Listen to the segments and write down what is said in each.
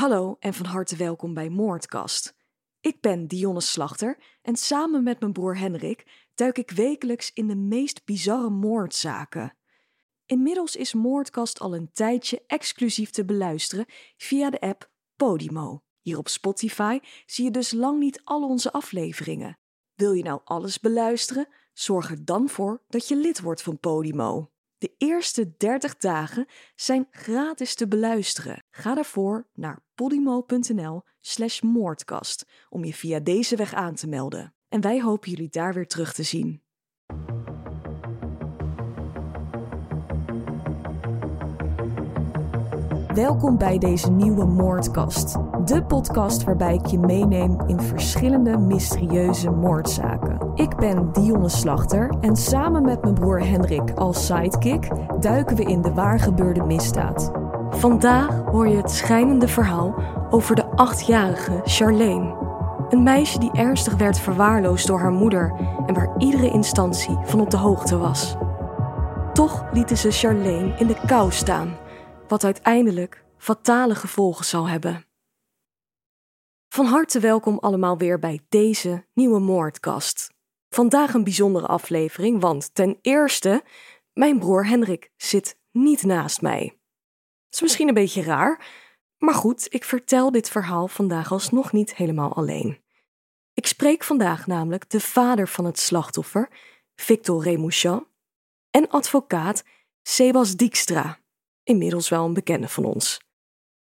Hallo en van harte welkom bij Moordkast. Ik ben Dionne Slachter en samen met mijn broer Henrik duik ik wekelijks in de meest bizarre moordzaken. Inmiddels is Moordkast al een tijdje exclusief te beluisteren via de app Podimo. Hier op Spotify zie je dus lang niet al onze afleveringen. Wil je nou alles beluisteren? Zorg er dan voor dat je lid wordt van Podimo. De eerste 30 dagen zijn gratis te beluisteren. Ga daarvoor naar podimo.nl/slash moordkast om je via deze weg aan te melden. En wij hopen jullie daar weer terug te zien. Welkom bij deze nieuwe Moordkast. De podcast waarbij ik je meeneem in verschillende mysterieuze moordzaken. Ik ben Dionne Slachter en samen met mijn broer Hendrik als sidekick duiken we in de waargebeurde misdaad. Vandaag hoor je het schijnende verhaal over de achtjarige Charlene. Een meisje die ernstig werd verwaarloosd door haar moeder en waar iedere instantie van op de hoogte was. Toch lieten ze Charlene in de kou staan wat uiteindelijk fatale gevolgen zal hebben. Van harte welkom allemaal weer bij deze nieuwe moordkast. Vandaag een bijzondere aflevering, want ten eerste, mijn broer Hendrik zit niet naast mij. Is misschien een beetje raar, maar goed, ik vertel dit verhaal vandaag alsnog niet helemaal alleen. Ik spreek vandaag namelijk de vader van het slachtoffer, Victor Remouchan, en advocaat Sebas Dijkstra inmiddels wel een bekende van ons.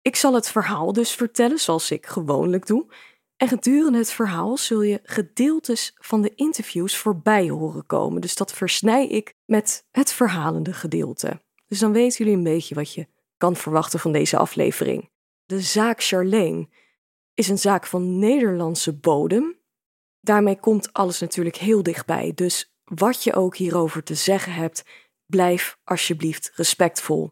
Ik zal het verhaal dus vertellen zoals ik gewoonlijk doe. En gedurende het verhaal zul je gedeeltes van de interviews voorbij horen komen. Dus dat versnij ik met het verhalende gedeelte. Dus dan weten jullie een beetje wat je kan verwachten van deze aflevering. De zaak Charlene is een zaak van Nederlandse bodem. Daarmee komt alles natuurlijk heel dichtbij. Dus wat je ook hierover te zeggen hebt, blijf alsjeblieft respectvol.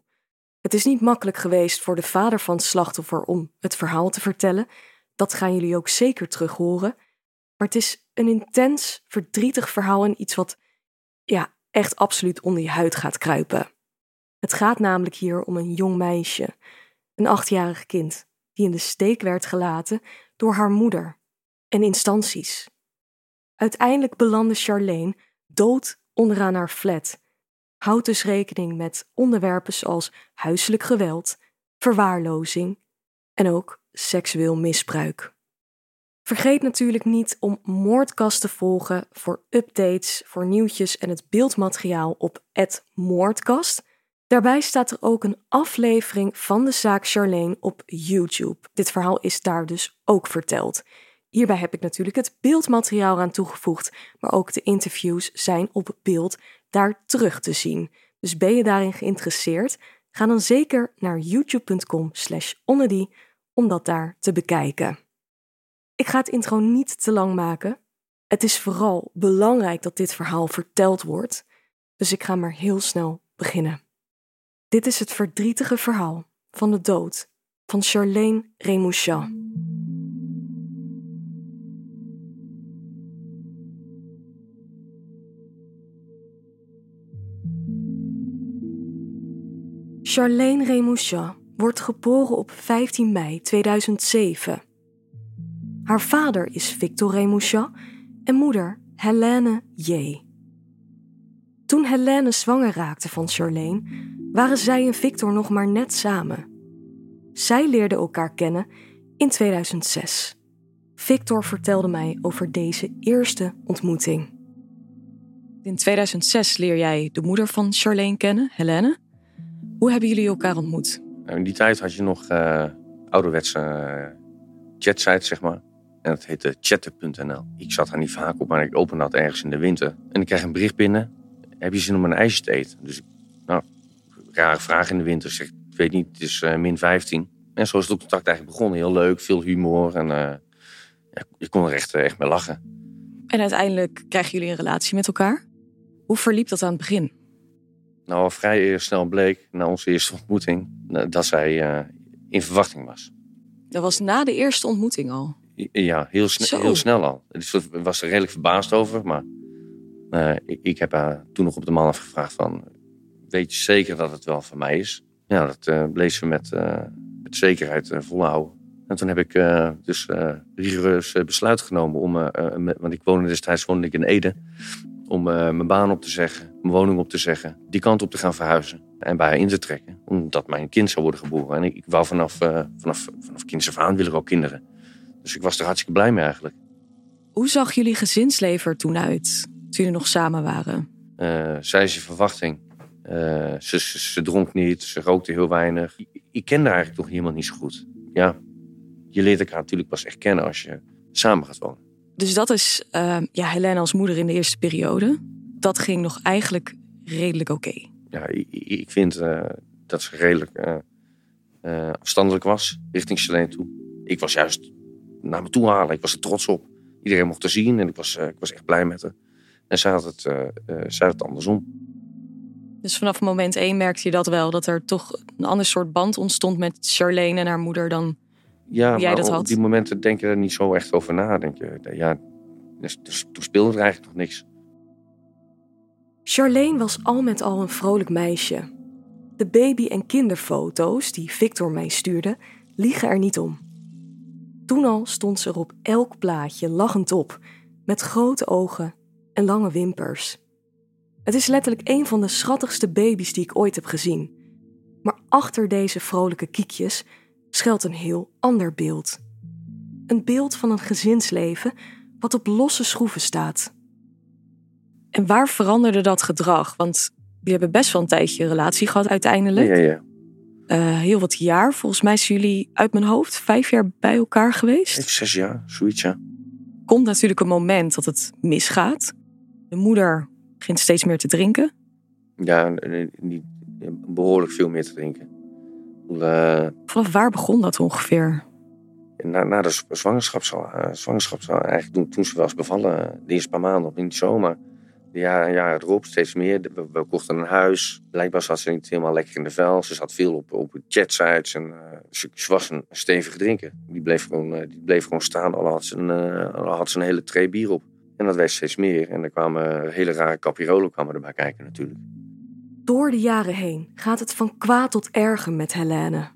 Het is niet makkelijk geweest voor de vader van het slachtoffer om het verhaal te vertellen. Dat gaan jullie ook zeker terug horen. Maar het is een intens, verdrietig verhaal en iets wat ja, echt absoluut onder je huid gaat kruipen. Het gaat namelijk hier om een jong meisje, een achtjarig kind, die in de steek werd gelaten door haar moeder en instanties. Uiteindelijk belandde Charlene dood onderaan haar flat Houd dus rekening met onderwerpen zoals huiselijk geweld, verwaarlozing en ook seksueel misbruik. Vergeet natuurlijk niet om Moordkast te volgen voor updates, voor nieuwtjes en het beeldmateriaal op Moordkast. Daarbij staat er ook een aflevering van de zaak Charlene op YouTube. Dit verhaal is daar dus ook verteld. Hierbij heb ik natuurlijk het beeldmateriaal aan toegevoegd, maar ook de interviews zijn op beeld daar terug te zien. Dus ben je daarin geïnteresseerd? Ga dan zeker naar youtube.com slash om dat daar te bekijken. Ik ga het intro niet te lang maken. Het is vooral belangrijk dat dit verhaal verteld wordt, dus ik ga maar heel snel beginnen. Dit is het verdrietige verhaal van de dood van Charlene Remouchan. Charlene Remouchan wordt geboren op 15 mei 2007. Haar vader is Victor Remouchan en moeder Helene J. Toen Helene zwanger raakte van Charlene, waren zij en Victor nog maar net samen. Zij leerden elkaar kennen in 2006. Victor vertelde mij over deze eerste ontmoeting. In 2006 leer jij de moeder van Charlene kennen, Helene. Hoe hebben jullie elkaar ontmoet? Nou, in die tijd had je nog uh, ouderwetse uh, chatsites, zeg maar. En dat heette chatten.nl. Ik zat daar niet vaak op, maar ik opende dat ergens in de winter. En ik kreeg een bericht binnen. Heb je zin om een ijsje te eten? Dus, nou, rare vraag in de winter. Zeg, ik weet niet, het is uh, min 15. En zo is het contact eigenlijk begonnen. Heel leuk, veel humor. En ja, je kon er echt, echt mee lachen. En uiteindelijk krijgen jullie een relatie met elkaar. Hoe verliep dat aan het begin? nou vrij snel bleek na onze eerste ontmoeting dat zij uh, in verwachting was. Dat was na de eerste ontmoeting al? Ja, heel, sne heel snel al. Dus ik was er redelijk verbaasd over, maar uh, ik, ik, heb haar toen nog op de man afgevraagd van, weet je zeker dat het wel van mij is? Ja, dat uh, bleef ze met, met zekerheid volhouden. En toen heb ik uh, dus uh, rigoureus besluit genomen om, want ik woonde destijds woonde ik in Ede, om mijn baan op te zeggen, mijn woning op te zeggen, die kant op te gaan verhuizen en bij haar in te trekken, omdat mijn kind zou worden geboren. En ik, ik wou vanaf, vanaf, vanaf kinds af aan wil ik ook kinderen. Dus ik was er hartstikke blij mee eigenlijk. Hoe zag jullie gezinsleven toen uit, toen jullie nog samen waren? zij is je verwachting. Ze, ze, ze, dronk niet, ze rookte heel weinig. Ik, ik kende haar eigenlijk toch helemaal niet zo goed. Ja, je leert elkaar natuurlijk pas echt kennen als je samen gaat wonen. Dus dat is uh, ja, Helene als moeder in de eerste periode. Dat ging nog eigenlijk redelijk oké. Ja, ik, ik vind uh, dat ze redelijk uh, afstandelijk was richting Selene toe. Ik was juist naar me toe halen. Ik was er trots op. Iedereen mocht er zien en ik was, ik was echt blij met haar. En zij had het, zij had het andersom. Dus vanaf moment één merkte je dat wel, dat er toch een ander soort band ontstond met Charlene en haar moeder dan ja, jij dat had. Op die momenten denk je er niet zo echt over na. Denk je, ja, dus, dus, toen speelde er eigenlijk nog niks. Charlene was al met al een vrolijk meisje. De baby- en kinderfoto's die Victor mij stuurde, liegen er niet om. Toen al stond ze er op elk plaatje lachend op, met grote ogen en lange wimpers. Het is letterlijk een van de schattigste baby's die ik ooit heb gezien. Maar achter deze vrolijke kiekjes schuilt een heel ander beeld. Een beeld van een gezinsleven wat op losse schroeven staat. En waar veranderde dat gedrag? Want jullie hebben best wel een tijdje een relatie gehad uiteindelijk. Ja, ja. Uh, heel wat jaar. Volgens mij zijn jullie uit mijn hoofd vijf jaar bij elkaar geweest. zes jaar, zoiets ja. Komt natuurlijk een moment dat het misgaat. De moeder begint steeds meer te drinken. Ja, niet behoorlijk veel meer te drinken. Uh, Vanaf waar begon dat ongeveer? Na, na de zwangerschap, zwangerschap eigenlijk toen, toen ze was bevallen, de eerste paar maanden, of in de zomer. Ja, ja, erop steeds meer. We, we, kochten een huis. Blijkbaar zat ze niet helemaal lekker in de vel. Ze zat veel op, op chatsites. En, uh, ze, ze, was een stevige drinker. Die bleef gewoon, uh, die bleef gewoon staan. Al had, ze een, al had ze een hele tray bier op. En dat werd steeds meer. En er kwamen hele rare capirolen kwamen erbij kijken natuurlijk. Door de jaren heen gaat het van kwaad tot erger met Helene.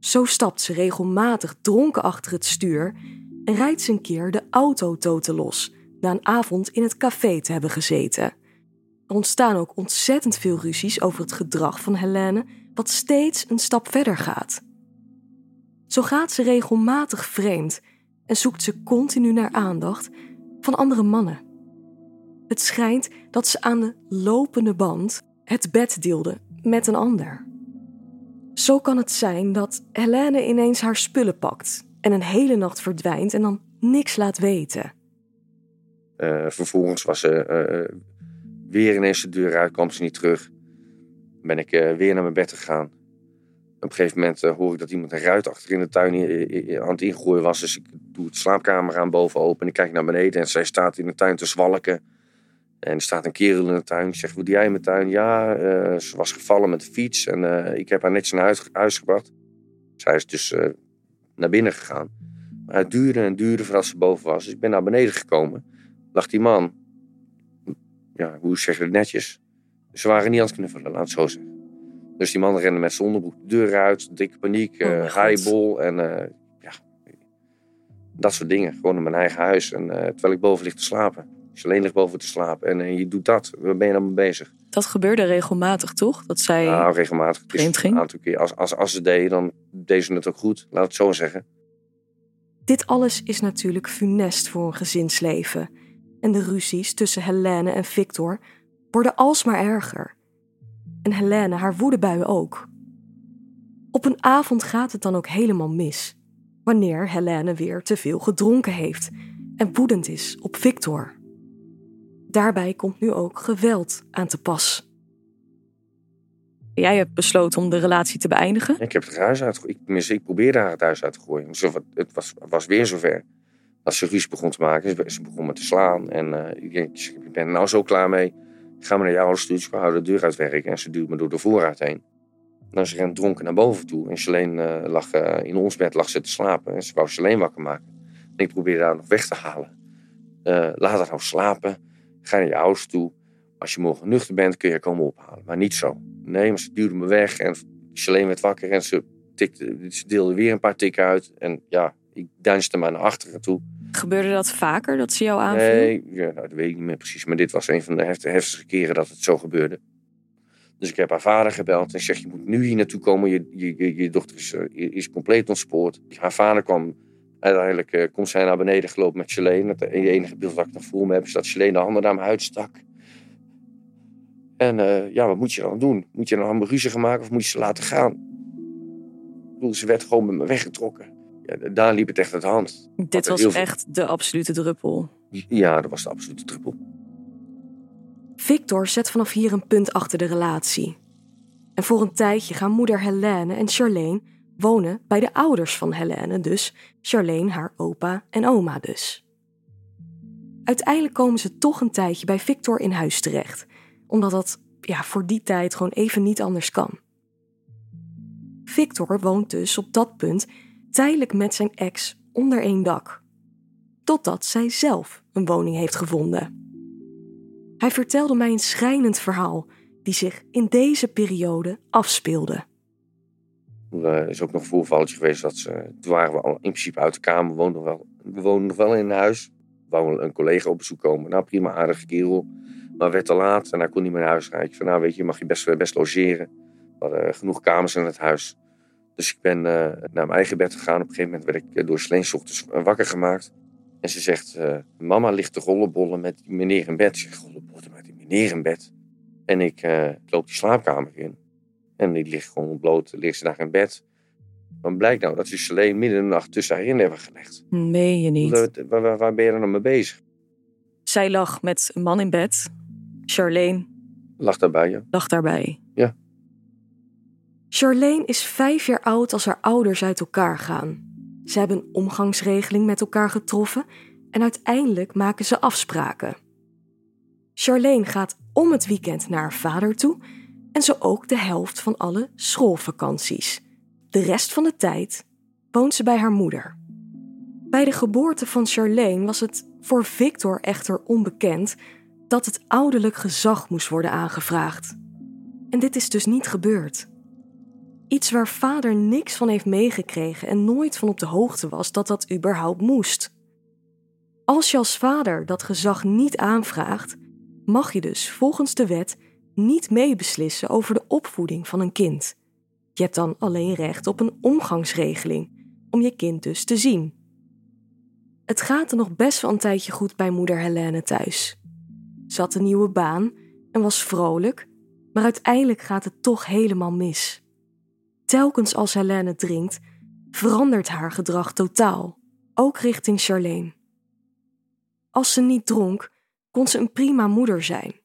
Zo stapt ze regelmatig dronken achter het stuur en rijdt ze een keer de auto toten los na een avond in het café te hebben gezeten. Er ontstaan ook ontzettend veel ruzies over het gedrag van Helene, wat steeds een stap verder gaat. Zo gaat ze regelmatig vreemd en zoekt ze continu naar aandacht van andere mannen. Het schijnt dat ze aan de lopende band het bed deelde met een ander. Zo kan het zijn dat Helene ineens haar spullen pakt en een hele nacht verdwijnt en dan niks laat weten. Uh, vervolgens was ze uh, weer ineens de deur uit, kwam ze niet terug. Ben ik weer naar mijn bed gegaan. Op een gegeven moment hoor ik dat iemand een ruit achter in de tuin aan het ingooien was. Dus ik doe het slaapkamer aan boven open en ik kijk naar beneden. En zij staat in de tuin te zwalken. En er staat een kerel in de tuin. Ik zeg, wat doe jij in mijn tuin? Ja, uh, ze was gevallen met de fiets. En uh, ik heb haar netjes naar huis, huis gebracht. Zij is dus uh, naar binnen gegaan. Maar het duurde en duurde voordat ze boven was. Dus ik ben naar beneden gekomen. Lag die man. Ja, hoe zeg je het netjes? Ze waren niet aan het knuffelen, laat het zo zeggen. Dus die man rende met zijn onderbroek de deur uit. Dikke paniek, oh highball en dat soort dingen. Gewoon in mijn eigen huis. En terwijl ik boven lig te slapen. Als je alleen ligt boven te slapen en, en je doet dat, waar ben je dan mee bezig? Dat gebeurde regelmatig, toch? Dat zij nou, regelmatig. vreemd ging? Een aantal keer. Als, als, als ze deed, dan deed ze het ook goed. Laat het zo zeggen. Dit alles is natuurlijk funest voor een gezinsleven. En de ruzies tussen Helene en Victor worden alsmaar erger. En Helene haar woedebuien ook. Op een avond gaat het dan ook helemaal mis. Wanneer Helene weer te veel gedronken heeft en woedend is op Victor. Daarbij komt nu ook geweld aan te pas. Jij hebt besloten om de relatie te beëindigen? Ik heb het huis uitgegooid. Ik, ik probeerde haar het huis uit te gooien. Het was, was weer zover. Dat ze ruzie begon te maken. Ze begon me te slaan. En uh, ik, denk, ik ben er nou zo klaar mee. Ik ga maar naar jouw ouders toe. We houden de deur uitwerken. En ze duwt me door de voorraad heen. Nou, ze rent dronken naar boven toe. En Charlene uh, lag uh, in ons bed lag ze te slapen. En ze wou Charlene wakker maken. En ik probeerde haar nog weg te halen. laat haar nou slapen. Ga naar je ouders toe. Als je morgen nuchter bent, kun je komen ophalen. Maar niet zo. Nee, maar ze duwde me weg en Charlene werd wakker en ze tikte, ze deelde weer een paar tikken uit. En ja, ik deinsde maar naar achteren toe. Gebeurde dat vaker, dat ze jou aanviel? Nee, ja, nou, dat weet ik niet meer precies. Maar dit was een van de heft- heftigste keren dat het zo gebeurde. Dus ik heb haar vader gebeld en ik zeg, je moet nu hier naartoe komen. Je, je, je, je dochter is, eh, is compleet ontspoord. Haar vader kwam, uiteindelijk eh, komt zij naar beneden gelopen met Charlene. Het enige beeld dat ik nog voor me heb is dat Charlene de handen naar me uitstak. En eh, ja, wat moet je dan doen? Moet je dan allemaal ruzie gaan maken of moet je ze laten gaan? Ik bedoel, ze werd gewoon met me weggetrokken. Ja, daar liep het echt uit de hand. Dit was veel- echt de absolute druppel. Ja, dat was de absolute druppel. Victor zet vanaf hier een punt achter de relatie. En voor een tijdje gaan moeder Helene en Charlene wonen bij de ouders van Helene, dus Charlene, haar opa en oma dus. Uiteindelijk komen ze toch een tijdje bij Victor in huis terecht, omdat dat ja, voor die tijd gewoon even niet anders kan. Victor woont dus op dat punt tijdelijk met zijn ex onder één dak. Totdat zij zelf een woning heeft gevonden. Hij vertelde mij een schrijnend verhaal die zich in deze periode afspeelde. Er is ook nog een voorvalletje geweest dat ze. Toen waren we al in principe uit de kamer. Woonden wel, we woonden nog wel in een huis. Wou een collega op bezoek komen. Nou, prima, aardige kerel. Maar werd te laat en hij kon niet meer naar huis gaan. Ik van, nou weet je, mag je best, best logeren. We hadden genoeg kamers in het huis. Dus ik ben eh, naar mijn eigen bed gegaan. Op een gegeven moment werd ik eh, door Sleen ochtends wakker gemaakt. En ze zegt, eh, mama ligt te rollenbollen met die meneer in bed. Ik zeg, rollenbollen met die meneer in bed? En ik eh, loop die slaapkamer in. En die ligt gewoon bloot, ligt ze daar in bed. Dan blijkt nou dat ze Selene midden in de nacht tussen haar in hebben gelegd. Meen je niet? Waar, waar, waar ben je dan mee bezig? Zij lag met een man in bed. Charlene Lag daarbij, ja. lag daarbij. Ja. Charlene is vijf jaar oud als haar ouders uit elkaar gaan. Ze hebben een omgangsregeling met elkaar getroffen en uiteindelijk maken ze afspraken. Charlene gaat om het weekend naar haar vader toe en zo ook de helft van alle schoolvakanties. De rest van de tijd woont ze bij haar moeder. Bij de geboorte van Charlene was het voor Victor echter onbekend dat het ouderlijk gezag moest worden aangevraagd. En dit is dus niet gebeurd. Iets waar vader niks van heeft meegekregen en nooit van op de hoogte was dat dat überhaupt moest. Als je als vader dat gezag niet aanvraagt, mag je dus volgens de wet niet meebeslissen over de opvoeding van een kind. Je hebt dan alleen recht op een omgangsregeling om je kind dus te zien. Het gaat er nog best wel een tijdje goed bij moeder Helene thuis. Ze had een nieuwe baan en was vrolijk, maar uiteindelijk gaat het toch helemaal mis. Telkens als Helene drinkt, verandert haar gedrag totaal, ook richting Charlene. Als ze niet dronk, kon ze een prima moeder zijn.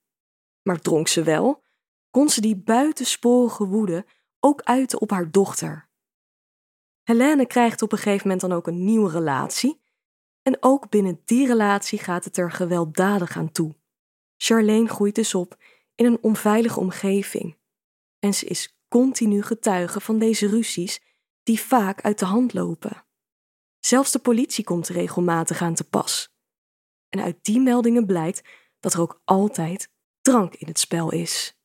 Maar dronk ze wel, kon ze die buitensporige woede ook uiten op haar dochter. Helene krijgt op een gegeven moment dan ook een nieuwe relatie. En ook binnen die relatie gaat het er gewelddadig aan toe. Charlene groeit dus op in een onveilige omgeving. En ze is continu getuige van deze ruzies die vaak uit de hand lopen. Zelfs de politie komt regelmatig aan te pas. En uit die meldingen blijkt dat er ook altijd drank in het spel is.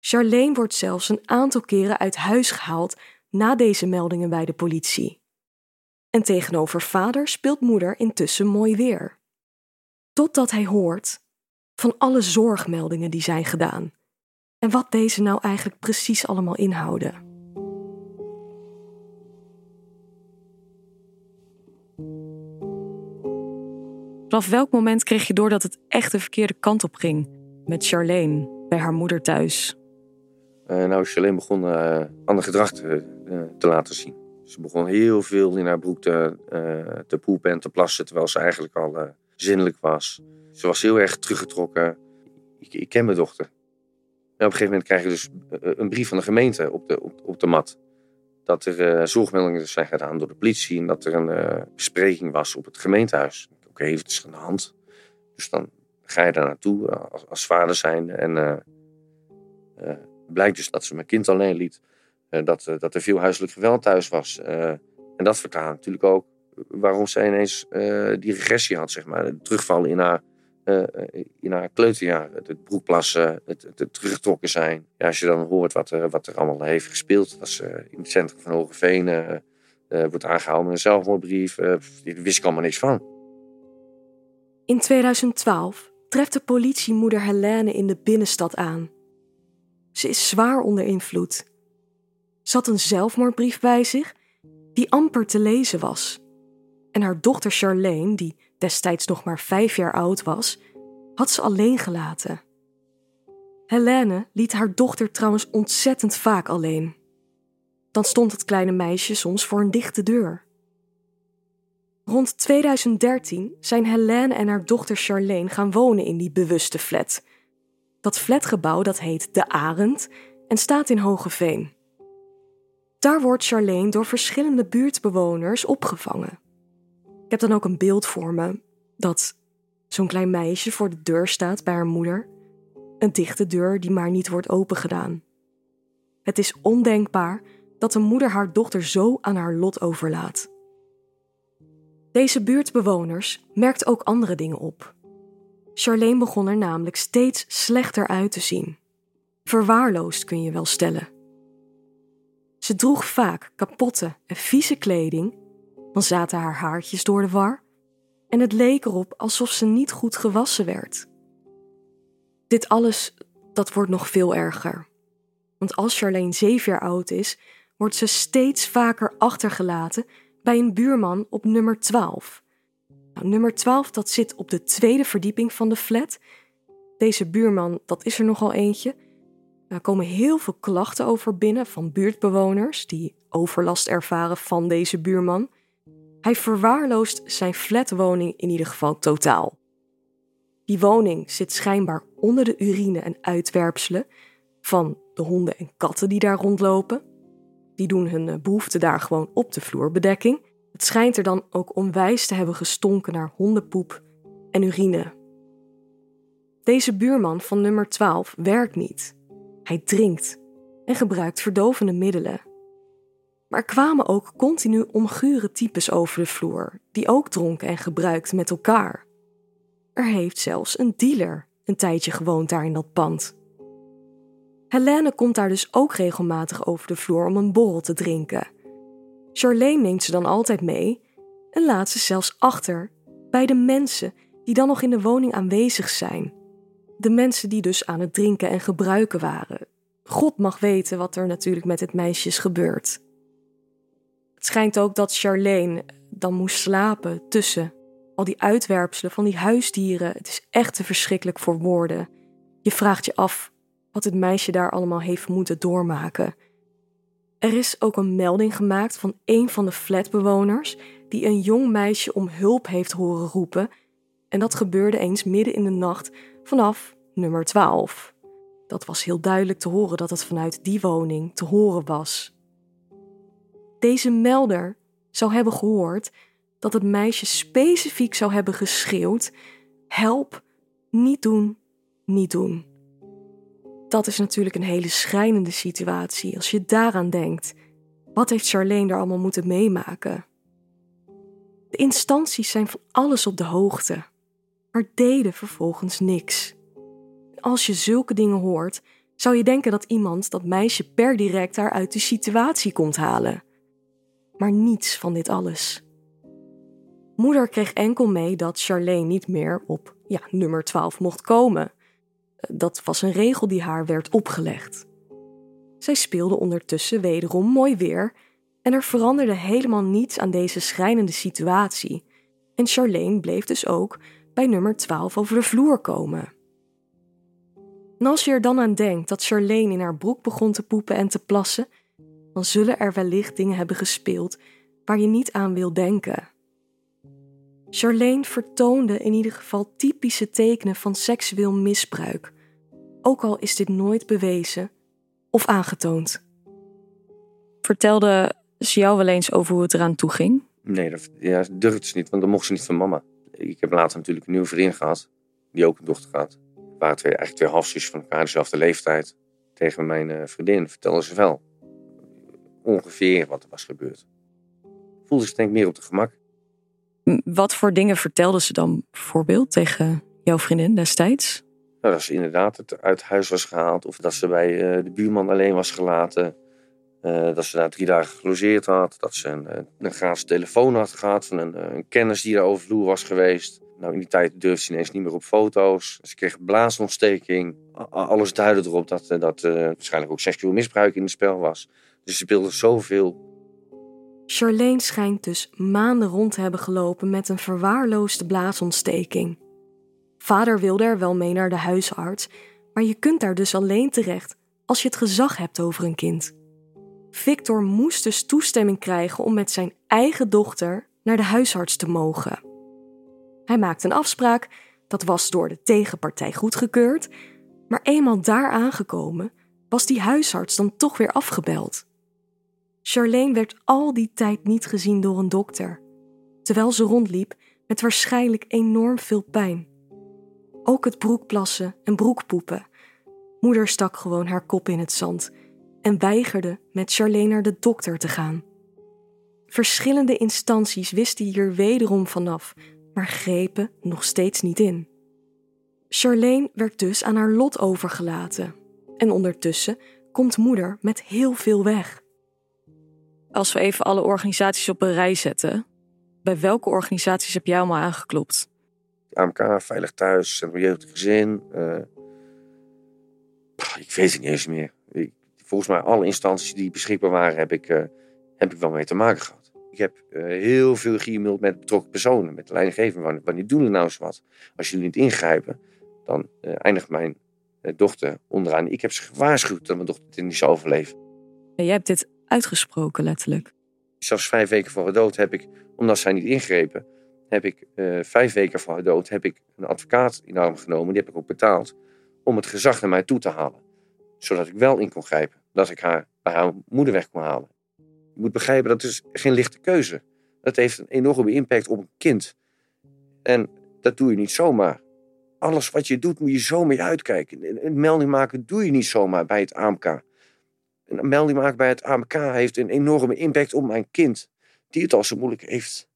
Charlene wordt zelfs een aantal keren uit huis gehaald na deze meldingen bij de politie. En tegenover vader speelt moeder intussen mooi weer. Totdat hij hoort van alle zorgmeldingen die zijn gedaan en wat deze nou eigenlijk precies allemaal inhouden. Vanaf welk moment kreeg je door dat het echt de verkeerde kant op ging met Charlene bij haar moeder thuis? Eh, nou, Charlene begon eh ander gedrag te, eh, te laten zien. Ze begon heel veel in haar broek te, te poepen en te plassen, terwijl ze eigenlijk al zinnelijk was. Ze was heel erg teruggetrokken. Ik, ik ken mijn dochter. En op een gegeven moment krijg je dus eh, een brief van de gemeente op de, op, op de mat. Dat er eh, zorgmeldingen zijn gedaan door de politie en dat er een eh, bespreking was op het gemeentehuis. Oké, heeft het is aan de hand. Dus dan ga je daar naartoe als, als vader zijn en blijkt dus dat ze mijn kind alleen liet. dat, dat er veel huiselijk geweld thuis was. en dat verklaart natuurlijk ook waarom zij ineens die regressie had, zeg maar. De terugval in haar uh, in haar kleuterjaar. Het, broekplassen, het, het, teruggetrokken zijn. Ja, als je dan hoort wat er, wat er allemaal heeft gespeeld. Was in het centrum van Hogeveen. wordt aangehouden met een zelfmoordbrief. daar wist ik allemaal niks van. In 2012 treft de politie moeder Helene in de binnenstad aan. Ze is zwaar onder invloed. Ze had een zelfmoordbrief bij zich die amper te lezen was. En haar dochter Charlene, die destijds nog maar vijf jaar oud was, had ze alleen gelaten. Helene liet haar dochter trouwens ontzettend vaak alleen. Dan stond het kleine meisje soms voor een dichte deur. Rond 2013 zijn Helene en haar dochter Charlene gaan wonen in die bewuste flat. Dat flatgebouw dat heet De Arend en staat in Hogeveen. Daar wordt Charlene door verschillende buurtbewoners opgevangen. Ik heb dan ook een beeld voor me dat zo'n klein meisje voor de deur staat bij haar moeder. Een dichte deur die maar niet wordt opengedaan. Het is ondenkbaar dat een moeder haar dochter zo aan haar lot overlaat. Deze buurtbewoners merkten ook andere dingen op. Charlene begon er namelijk steeds slechter uit te zien. Verwaarloosd kun je wel stellen. Ze droeg vaak kapotte en vieze kleding, zaten haar haartjes door de war en het leek erop alsof ze niet goed gewassen werd. Dit alles, dat wordt nog veel erger. Want als Charlene zeven jaar oud is, wordt ze steeds vaker achtergelaten bij een buurman op nummer 12. Nou, nummer 12 dat zit op de tweede verdieping van de flat. Deze buurman, dat is er nogal eentje. Er komen heel veel klachten over binnen van buurtbewoners die overlast ervaren van deze buurman. Hij verwaarloost zijn flatwoning in ieder geval totaal. Die woning zit schijnbaar onder de urine en uitwerpselen van de honden en katten die daar rondlopen. Die doen hun eh, behoefte daar gewoon op de vloerbedekking. Het schijnt er dan ook onwijs te hebben gestonken naar hondenpoep en urine. Deze buurman van nummer 12 werkt niet. Hij drinkt en gebruikt verdovende middelen. Maar kwamen ook continu ongure types over de vloer, die ook dronken en gebruikten met elkaar. Er heeft zelfs een dealer een tijdje gewoond daar in dat pand. Helene komt daar dus ook regelmatig over de vloer om een borrel te drinken. Charlene neemt ze dan altijd mee en laat ze zelfs achter bij de mensen die dan nog in de woning aanwezig zijn. De mensen die dus aan het drinken en gebruiken waren. God mag weten wat er natuurlijk met het meisje is gebeurd. Het schijnt ook dat Charlene dan moest slapen tussen al die uitwerpselen van die huisdieren. Het is echt te verschrikkelijk voor woorden. Je vraagt je af wat het meisje daar allemaal heeft moeten doormaken. Er is ook een melding gemaakt van een van de flatbewoners die een jong meisje om hulp heeft horen roepen. En dat gebeurde eens midden in de nacht vanaf nummer 12. Dat was heel duidelijk te horen dat het vanuit die woning te horen was. Deze melder zou hebben gehoord dat het meisje specifiek zou hebben geschreeuwd: Help, niet doen, niet doen. Dat is natuurlijk een hele schrijnende situatie als je daaraan denkt. Wat heeft Charlene er allemaal moeten meemaken? De instanties zijn van alles op de hoogte, maar deden vervolgens niks. Als je zulke dingen hoort, zou je denken dat iemand dat meisje per direct daar uit de situatie komt halen. Maar niets van dit alles. Moeder kreeg enkel mee dat Charlene niet meer op ja, nummer 12 mocht komen. Dat was een regel die haar werd opgelegd. Zij speelde ondertussen wederom mooi weer en er veranderde helemaal niets aan deze schrijnende situatie. En Charlene bleef dus ook bij nummer 12 over de vloer komen. En als je er dan aan denkt dat Charlene in haar broek begon te poepen en te plassen, dan zullen er wellicht dingen hebben gespeeld waar je niet aan wil denken. Charlene vertoonde in ieder geval typische tekenen van seksueel misbruik, ook al is dit nooit bewezen of aangetoond. Vertelde ze jou wel eens over hoe het eraan toe ging? Nee, dat ja, durfde ze niet, want dan mocht ze niet van mama. Ik heb later natuurlijk een nieuwe vriendin gehad, die ook een dochter had. We waren twee, eigenlijk twee halfzus van elkaar, dezelfde leeftijd. Tegen mijn uh, vriendin vertelde ze wel ongeveer wat er was gebeurd. Voelde ze denk ik meer op de gemak. Wat voor dingen vertelde ze dan bijvoorbeeld tegen jouw vriendin destijds? Nou, dat ze inderdaad het uit huis was gehaald. Of dat ze bij uh, de buurman alleen was gelaten. Uh, dat ze daar drie dagen gelogeerd had. Dat ze een, eh, een gratis telefoon had gehad van een, een kennis die daar over vloer was geweest. Nou, in die tijd durfde ze ineens niet meer op foto's. Ze kreeg blaasontsteking. Alles duidde erop dat, dat uh, waarschijnlijk ook seksueel misbruik in het spel was. Dus ze speelde zoveel. Charlene schijnt dus maanden rond te hebben gelopen met een verwaarloosde blaasontsteking. Vader wilde er wel mee naar de huisarts, maar je kunt daar dus alleen terecht als je het gezag hebt over een kind. Victor moest dus toestemming krijgen om met zijn eigen dochter naar de huisarts te mogen. Hij maakte een afspraak, dat was door de tegenpartij goedgekeurd, maar eenmaal daar aangekomen was die huisarts dan toch weer afgebeld. Charlene werd al die tijd niet gezien door een dokter, terwijl ze rondliep met waarschijnlijk enorm veel pijn. Ook het broekplassen en broekpoepen. Moeder stak gewoon haar kop in het zand en weigerde met Charlene naar de dokter te gaan. Verschillende instanties wisten hier wederom vanaf, maar grepen nog steeds niet in. Charlene werd dus aan haar lot overgelaten. En ondertussen komt moeder met heel veel weg. Als we even alle organisaties op een rij zetten, bij welke organisaties heb jij allemaal aangeklopt? AMK, Veilig Thuis, Centrum Jeugd Gezin. Uh, ik weet het niet eens meer. Ik, volgens mij alle instanties die beschikbaar waren, heb ik, uh, heb ik wel mee te maken gehad. Ik heb uh, heel veel geëmaild met betrokken personen, met de leidinggeving. Wanneer, wanneer doen we nou eens wat? Als jullie niet ingrijpen, dan eindigt mijn dochter onderaan. Ik heb ze gewaarschuwd dat mijn dochter dit niet zou overleven. Jij hebt dit uitgesproken, letterlijk. Zelfs vijf weken voor haar dood heb ik, omdat zij niet ingrepen, heb ik uh, vijf weken voor haar dood heb ik een advocaat in arm genomen. Die heb ik ook betaald om het gezag naar mij toe te halen. Zodat ik wel in kon grijpen. Dat ik haar bij haar moeder weg kon halen. Je moet begrijpen, dat is geen lichte keuze. Dat heeft een enorme impact op een kind. En dat doe je niet zomaar. Alles wat je doet, moet je zo mee uitkijken. Een melding maken doe je niet zomaar bij het AMK. Een melding maken bij het AMK heeft een enorme impact op mijn kind. Die het al zo moeilijk heeft.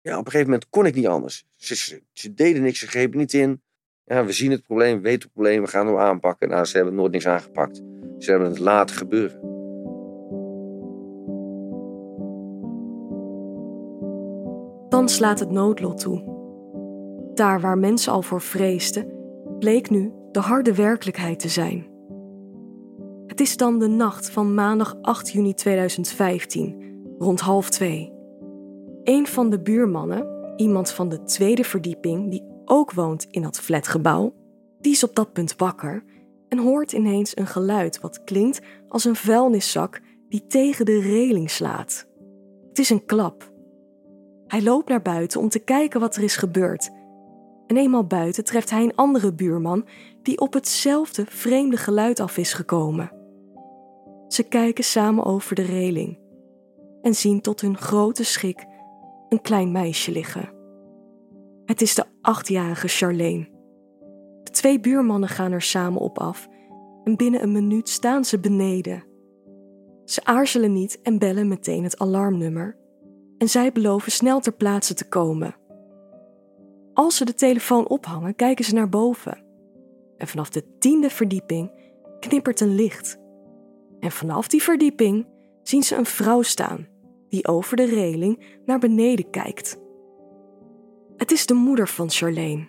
Ja, op een gegeven moment kon ik niet anders. Ze, ze, deden niks, ze grepen niet in. Ja, we zien het probleem, we weten het probleem, we gaan het aanpakken. Nou, ze hebben nooit niks aangepakt. Ze hebben het laten gebeuren. Dan slaat het noodlot toe. Daar waar mensen al voor vreesden, bleek nu de harde werkelijkheid te zijn. Het is dan de nacht van maandag 8 juni 2015, rond half twee. Een van de buurmannen, iemand van de tweede verdieping die ook woont in dat flatgebouw, die is op dat punt wakker en hoort ineens een geluid wat klinkt als een vuilniszak die tegen de reling slaat. Het is een klap. Hij loopt naar buiten om te kijken wat er is gebeurd. En eenmaal buiten treft hij een andere buurman die op hetzelfde vreemde geluid af is gekomen. Ze kijken samen over de reling en zien tot hun grote schik een klein meisje liggen. Het is de achtjarige Charlene. De twee buurmannen gaan er samen op af en binnen een minuut staan ze beneden. Ze aarzelen niet en bellen meteen het alarmnummer. En zij beloven snel ter plaatse te komen. Als ze de telefoon ophangen, kijken ze naar boven. En vanaf de tiende verdieping knippert een licht. En vanaf die verdieping zien ze een vrouw staan die over de reling naar beneden kijkt. Het is de moeder van Charlene.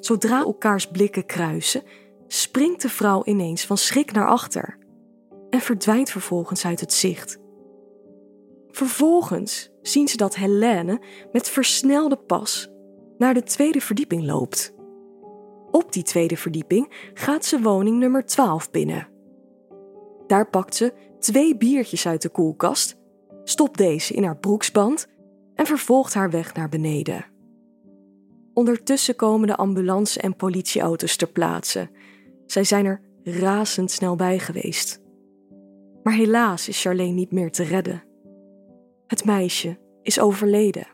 Zodra elkaars blikken kruisen, springt de vrouw ineens van schrik naar achter en verdwijnt vervolgens uit het zicht. Vervolgens zien ze dat Helene met versnelde pas naar de tweede verdieping loopt. Op die tweede verdieping gaat ze woning nummer 12 binnen. Daar pakt ze twee biertjes uit de koelkast stopt deze in haar broeksband en vervolgt haar weg naar beneden. Ondertussen komen de ambulance en politieauto's ter plaatse. Zij zijn er razendsnel bij geweest. Maar helaas is Charlene niet meer te redden. Het meisje is overleden.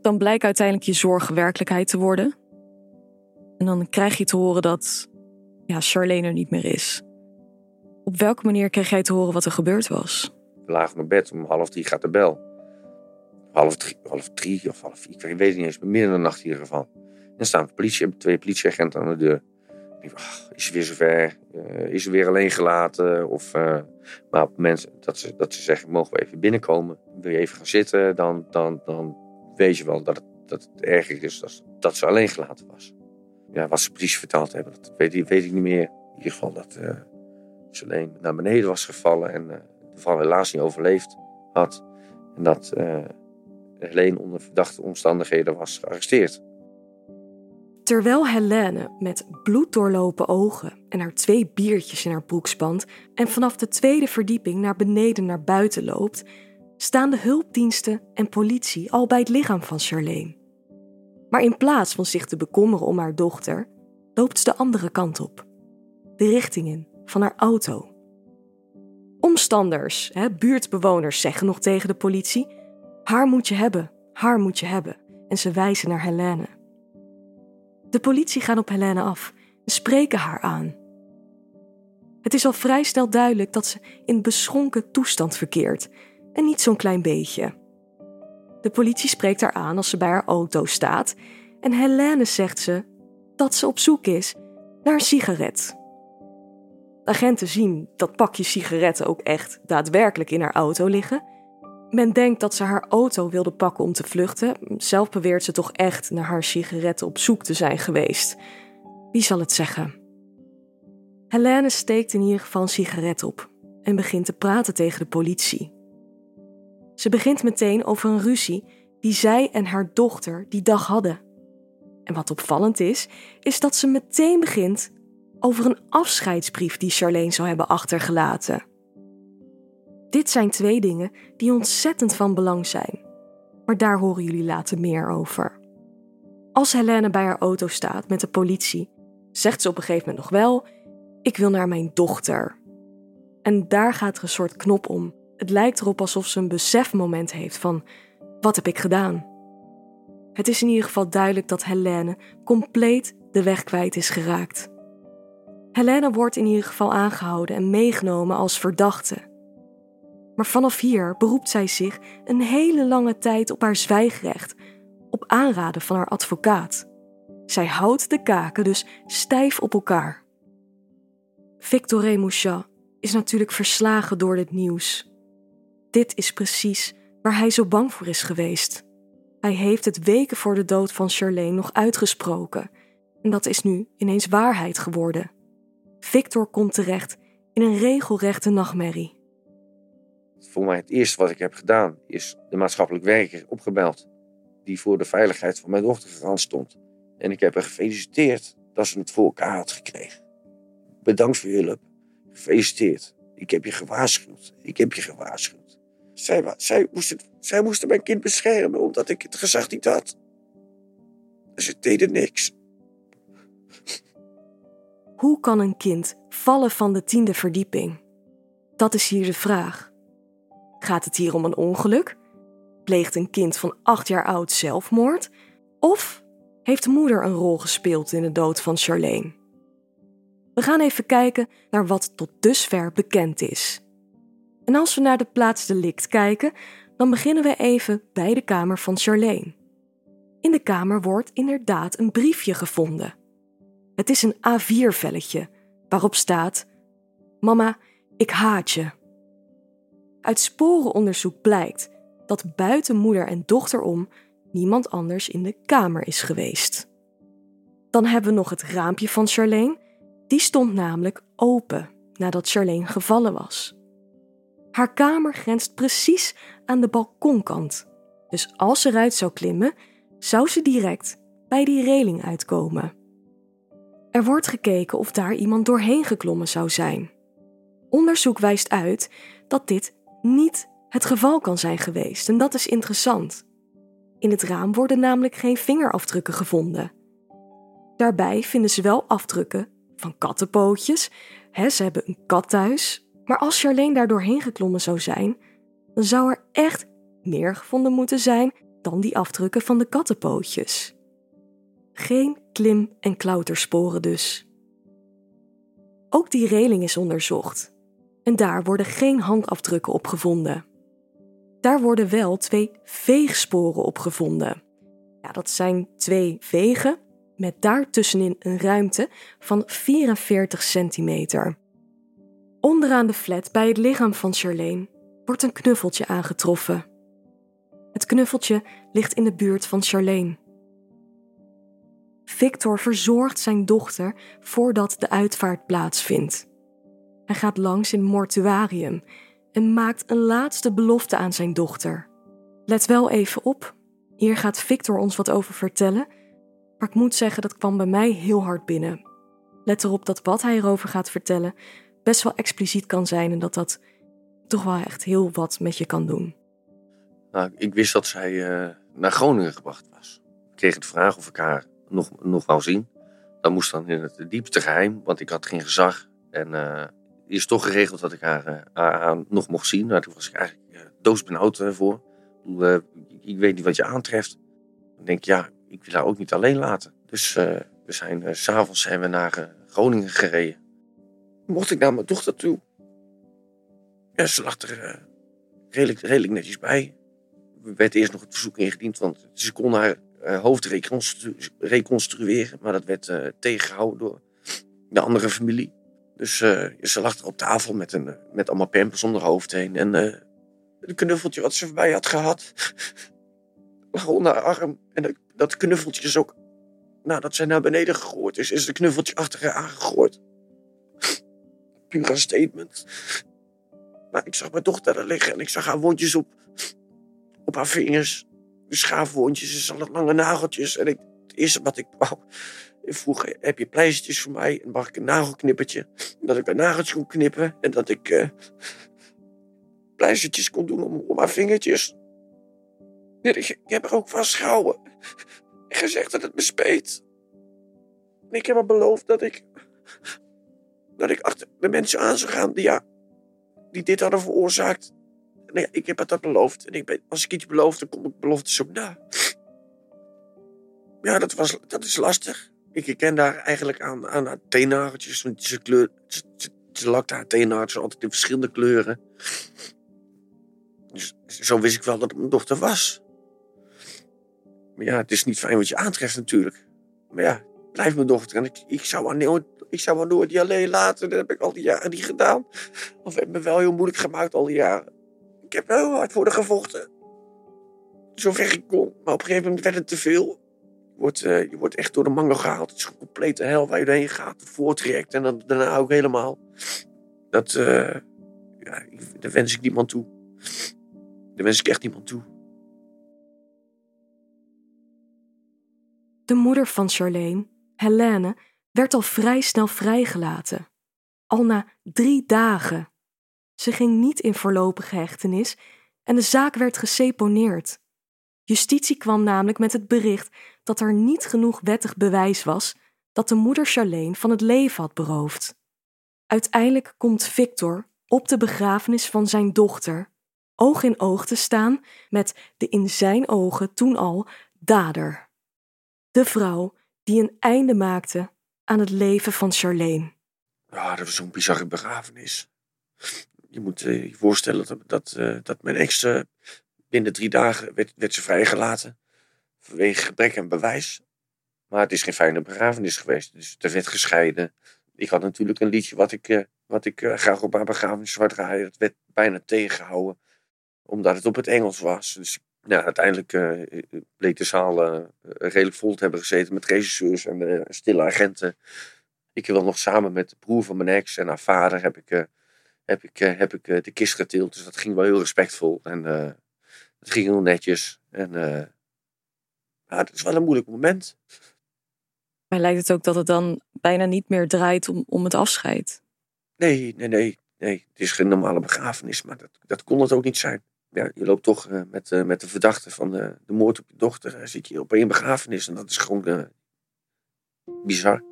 Dan blijkt uiteindelijk je zorg werkelijkheid te worden. En dan krijg je te horen dat ja, Charlene er niet meer is. Op welke manier kreeg jij te horen wat er gebeurd was? We lagen op bed, om half drie gaat de bel. Half drie, half drie of half vier, ik weet het niet eens, midden in de nacht in ieder geval. dan staan politie, twee politieagenten aan de deur. Ach, is ze weer zover? Uh, is ze weer alleen gelaten? Of, uh, maar op het moment dat ze, dat ze zeggen, mogen we even binnenkomen? Wil je even gaan zitten? Dan, dan, dan weet je wel dat het, dat het erg is dat, dat ze alleen gelaten was. Ja, wat ze precies verteld hebben, dat weet, ik niet meer. In ieder geval dat uh, alleen naar beneden was gevallen en de val helaas niet overleefd had. En dat Helene onder verdachte omstandigheden was gearresteerd. Terwijl Helene met bloeddoorlopen ogen en haar twee biertjes in haar broek spant en vanaf de tweede verdieping naar beneden naar buiten loopt, staan de hulpdiensten en politie al bij het lichaam van Charlene. Maar in plaats van zich te bekommeren om haar dochter, loopt ze de andere kant op, de richting in van haar auto. Omstanders, hè, buurtbewoners zeggen nog tegen de politie: haar moet je hebben, haar moet je hebben. En ze wijzen naar Helene. De politie gaat op Helene af en spreken haar aan. Het is al vrij snel duidelijk dat ze in beschonken toestand verkeert en niet zo'n klein beetje. De politie spreekt haar aan als ze bij haar auto staat en Helene zegt ze dat ze op zoek is naar een sigaret. Agenten zien dat pakje sigaretten ook echt daadwerkelijk in haar auto liggen men denkt dat ze haar auto wilde pakken om te vluchten. Zelf beweert ze toch echt naar haar sigaretten op zoek te zijn geweest. Wie zal het zeggen? Helene steekt in ieder geval een sigaret op en begint te praten tegen de politie. Ze begint meteen over een ruzie die zij en haar dochter die dag hadden. En wat opvallend is, is dat ze meteen begint over een afscheidsbrief die Charlene zou hebben achtergelaten. Dit zijn twee dingen die ontzettend van belang zijn. Maar daar horen jullie later meer over. Als Helene bij haar auto staat met de politie, zegt ze op een gegeven moment nog wel: Ik wil naar mijn dochter. En daar gaat er een soort knop om. Het lijkt erop alsof ze een besefmoment heeft van: Wat heb ik gedaan? Het is in ieder geval duidelijk dat Helene compleet de weg kwijt is geraakt. Helene wordt in ieder geval aangehouden en meegenomen als verdachte. Maar vanaf hier beroept zij zich een hele lange tijd op haar zwijgrecht, op aanraden van haar advocaat. Zij houdt de kaken dus stijf op elkaar. Victor Mouchat is natuurlijk verslagen door dit nieuws. Dit is precies waar hij zo bang voor is geweest. Hij heeft het weken voor de dood van Charlene nog uitgesproken. En dat is nu ineens waarheid geworden. Victor komt terecht in een regelrechte nachtmerrie voor mij het eerste wat ik heb gedaan, is de maatschappelijk werker opgebeld. Die voor de veiligheid van mijn dochter garant stond. En ik heb haar gefeliciteerd dat ze het voor elkaar had gekregen. Bedankt voor je hulp. Gefeliciteerd. Ik heb je gewaarschuwd. Ik heb je gewaarschuwd. Zij, zij, moesten, zij moesten mijn kind beschermen omdat ik het gezag niet had. Ze deden niks. Hoe kan een kind vallen van de tiende verdieping? Dat is hier de vraag. Gaat het hier om een ongeluk? Pleegt een kind van acht jaar oud zelfmoord? Of heeft de moeder een rol gespeeld in de dood van Charlene? We gaan even kijken naar wat tot dusver bekend is. En als we naar de plaats delict kijken, dan beginnen we even bij de kamer van Charlene. In de kamer wordt inderdaad een briefje gevonden. Het is een A4-velletje waarop staat: Mama, ik haat je. Uit sporenonderzoek blijkt dat buiten moeder en dochter om niemand anders in de kamer is geweest. Dan hebben we nog het raampje van Charlene. Die stond namelijk open nadat Charlene gevallen was. Haar kamer grenst precies aan de balkonkant. Dus als ze eruit zou klimmen, zou ze direct bij die reling uitkomen. Er wordt gekeken of daar iemand doorheen geklommen zou zijn. Onderzoek wijst uit dat dit niet het geval kan zijn geweest. En dat is interessant. In het raam worden namelijk geen vingerafdrukken gevonden. Daarbij vinden ze wel afdrukken van kattenpootjes. ze hebben een kat thuis. Maar als Charlene daar doorheen geklommen zou zijn, dan zou er echt meer gevonden moeten zijn dan die afdrukken van de kattenpootjes. Geen klim- en klautersporen dus. Ook die reling is onderzocht en daar worden geen handafdrukken op gevonden. Daar worden wel twee veegsporen op gevonden. Ja, dat zijn twee vegen met daartussenin een ruimte van 44 centimeter. Onderaan de flat bij het lichaam van Charlene wordt een knuffeltje aangetroffen. Het knuffeltje ligt in de buurt van Charlene. Victor verzorgt zijn dochter voordat de uitvaart plaatsvindt. Hij gaat langs in mortuarium en maakt een laatste belofte aan zijn dochter. Let wel even op, hier gaat Victor ons wat over vertellen, maar ik moet zeggen dat kwam bij mij heel hard binnen. Let erop dat wat hij erover gaat vertellen best wel expliciet kan zijn en dat dat toch wel echt heel wat met je kan doen. Nou, ik wist dat zij uh, naar Groningen gebracht was. Ik kreeg de vraag of ik haar nog, nog wou zien. Dat moest dan in het diepste geheim, want ik had geen gezag. En uh, is toch geregeld dat ik haar, haar, nog mocht zien. Nou, daar was ik eigenlijk uh, doodsbenauwd voor. ik weet niet wat je aantreft. Dan denk ik, ja, ik wil haar ook niet alleen laten. Dus we zijn, s s'avonds zijn we naar Groningen gereden. Mocht ik naar mijn dochter toe. Ja, ze lag er redelijk, redelijk netjes bij. Er werd eerst nog het verzoek ingediend, want ze kon haar hoofd reconstru reconstrueren. Maar dat werd uh, tegengehouden door de andere familie. Dus uh, ze lag er op tafel met, een, met allemaal pampers om haar hoofd heen. En een knuffeltje wat ze voorbij had gehad, lag onder haar arm. En dat knuffeltje is ook, nadat zij naar beneden gegooid is, is het knuffeltje achter haar aangegooid. Puur statement. Maar ik zag mijn dochter daar liggen en ik zag haar wondjes op, op haar vingers schaafwondjes en lange nageltjes. En ik, het eerste wat ik wou, vroeg, heb je pleistertjes voor mij? En mag ik een nagelknippertje? Dat ik een nageltjes kon knippen en dat ik uh, kon doen om, om vingertjes. ik, ik, heb er ook vastgehouden. En gezegd dat het me speet. En ik heb haar beloofd dat ik, dat ik achter de mensen aan zou gaan die, ja, die dit hadden veroorzaakt nee, ik heb het dat beloofd. En ik ben, als ik iets beloof, dan kom ik beloftes ook na. Ja, dat, was, dat is lastig. Ik herken daar eigenlijk aan, aan haar teennageltjes. Want ze, kleur, ze, ze, lakte haar altijd in verschillende kleuren. Dus zo wist ik wel dat het mijn dochter was. Maar ja, het is niet fijn wat je aantreft natuurlijk. Maar ja, blijf mijn dochter. En ik, ik zou haar nooit, ik zou nooit die alleen laten. Dat heb ik al die jaren niet gedaan. Of het me wel heel moeilijk gemaakt al die jaren. Ik heb heel hard voor de gevochten. Zover ik kon. Maar op een gegeven moment werd het te veel. Je wordt, uh, je wordt echt door de mangel gehaald. Het is een complete hel waar je doorheen gaat. Voortrekt en dan, daarna ook helemaal. Dat, uh, ja, daar wens ik niemand toe. Daar wens ik echt niemand toe. De moeder van Charlene, Helene, werd al vrij snel vrijgelaten. Al na drie dagen. Ze ging niet in voorlopige hechtenis en de zaak werd geseponeerd. Justitie kwam namelijk met het bericht dat er niet genoeg wettig bewijs was dat de moeder Charlene van het leven had beroofd. Uiteindelijk komt Victor op de begrafenis van zijn dochter oog in oog te staan met de in zijn ogen toen al dader. De vrouw die een einde maakte aan het leven van Charlene. Ja, dat was zo'n bizarre begrafenis je moet eh, je voorstellen dat, dat, eh, dat mijn ex eh, binnen drie dagen werd, werd ze vrijgelaten. Vanwege gebrek aan bewijs. Maar het is geen fijne begrafenis geweest. Dus er werd gescheiden. Ik had natuurlijk een liedje wat ik, wat ik graag op haar begrafenis zou draaien. Dat werd bijna tegengehouden. Omdat het op het Engels was. Dus nou, uiteindelijk bleek de zaal redelijk vol te hebben gezeten met regisseurs en stille agenten. Ik heb wel nog samen met de broer van mijn ex en haar vader heb ik heb ik, eh, heb ik eh, de kist getild. Dus dat ging wel heel respectvol. En uh, het ging heel netjes. En ja, het is wel een moeilijk moment. Maar lijkt het ook dat het dan bijna niet meer draait om, om het afscheid? Nee, nee, nee, nee. Het is geen normale begrafenis, maar dat, dat kon het ook niet zijn. Ja, je loopt toch met, met de verdachte van de, de moord op je dochter. zit je op één begrafenis en dat is gewoon bizar.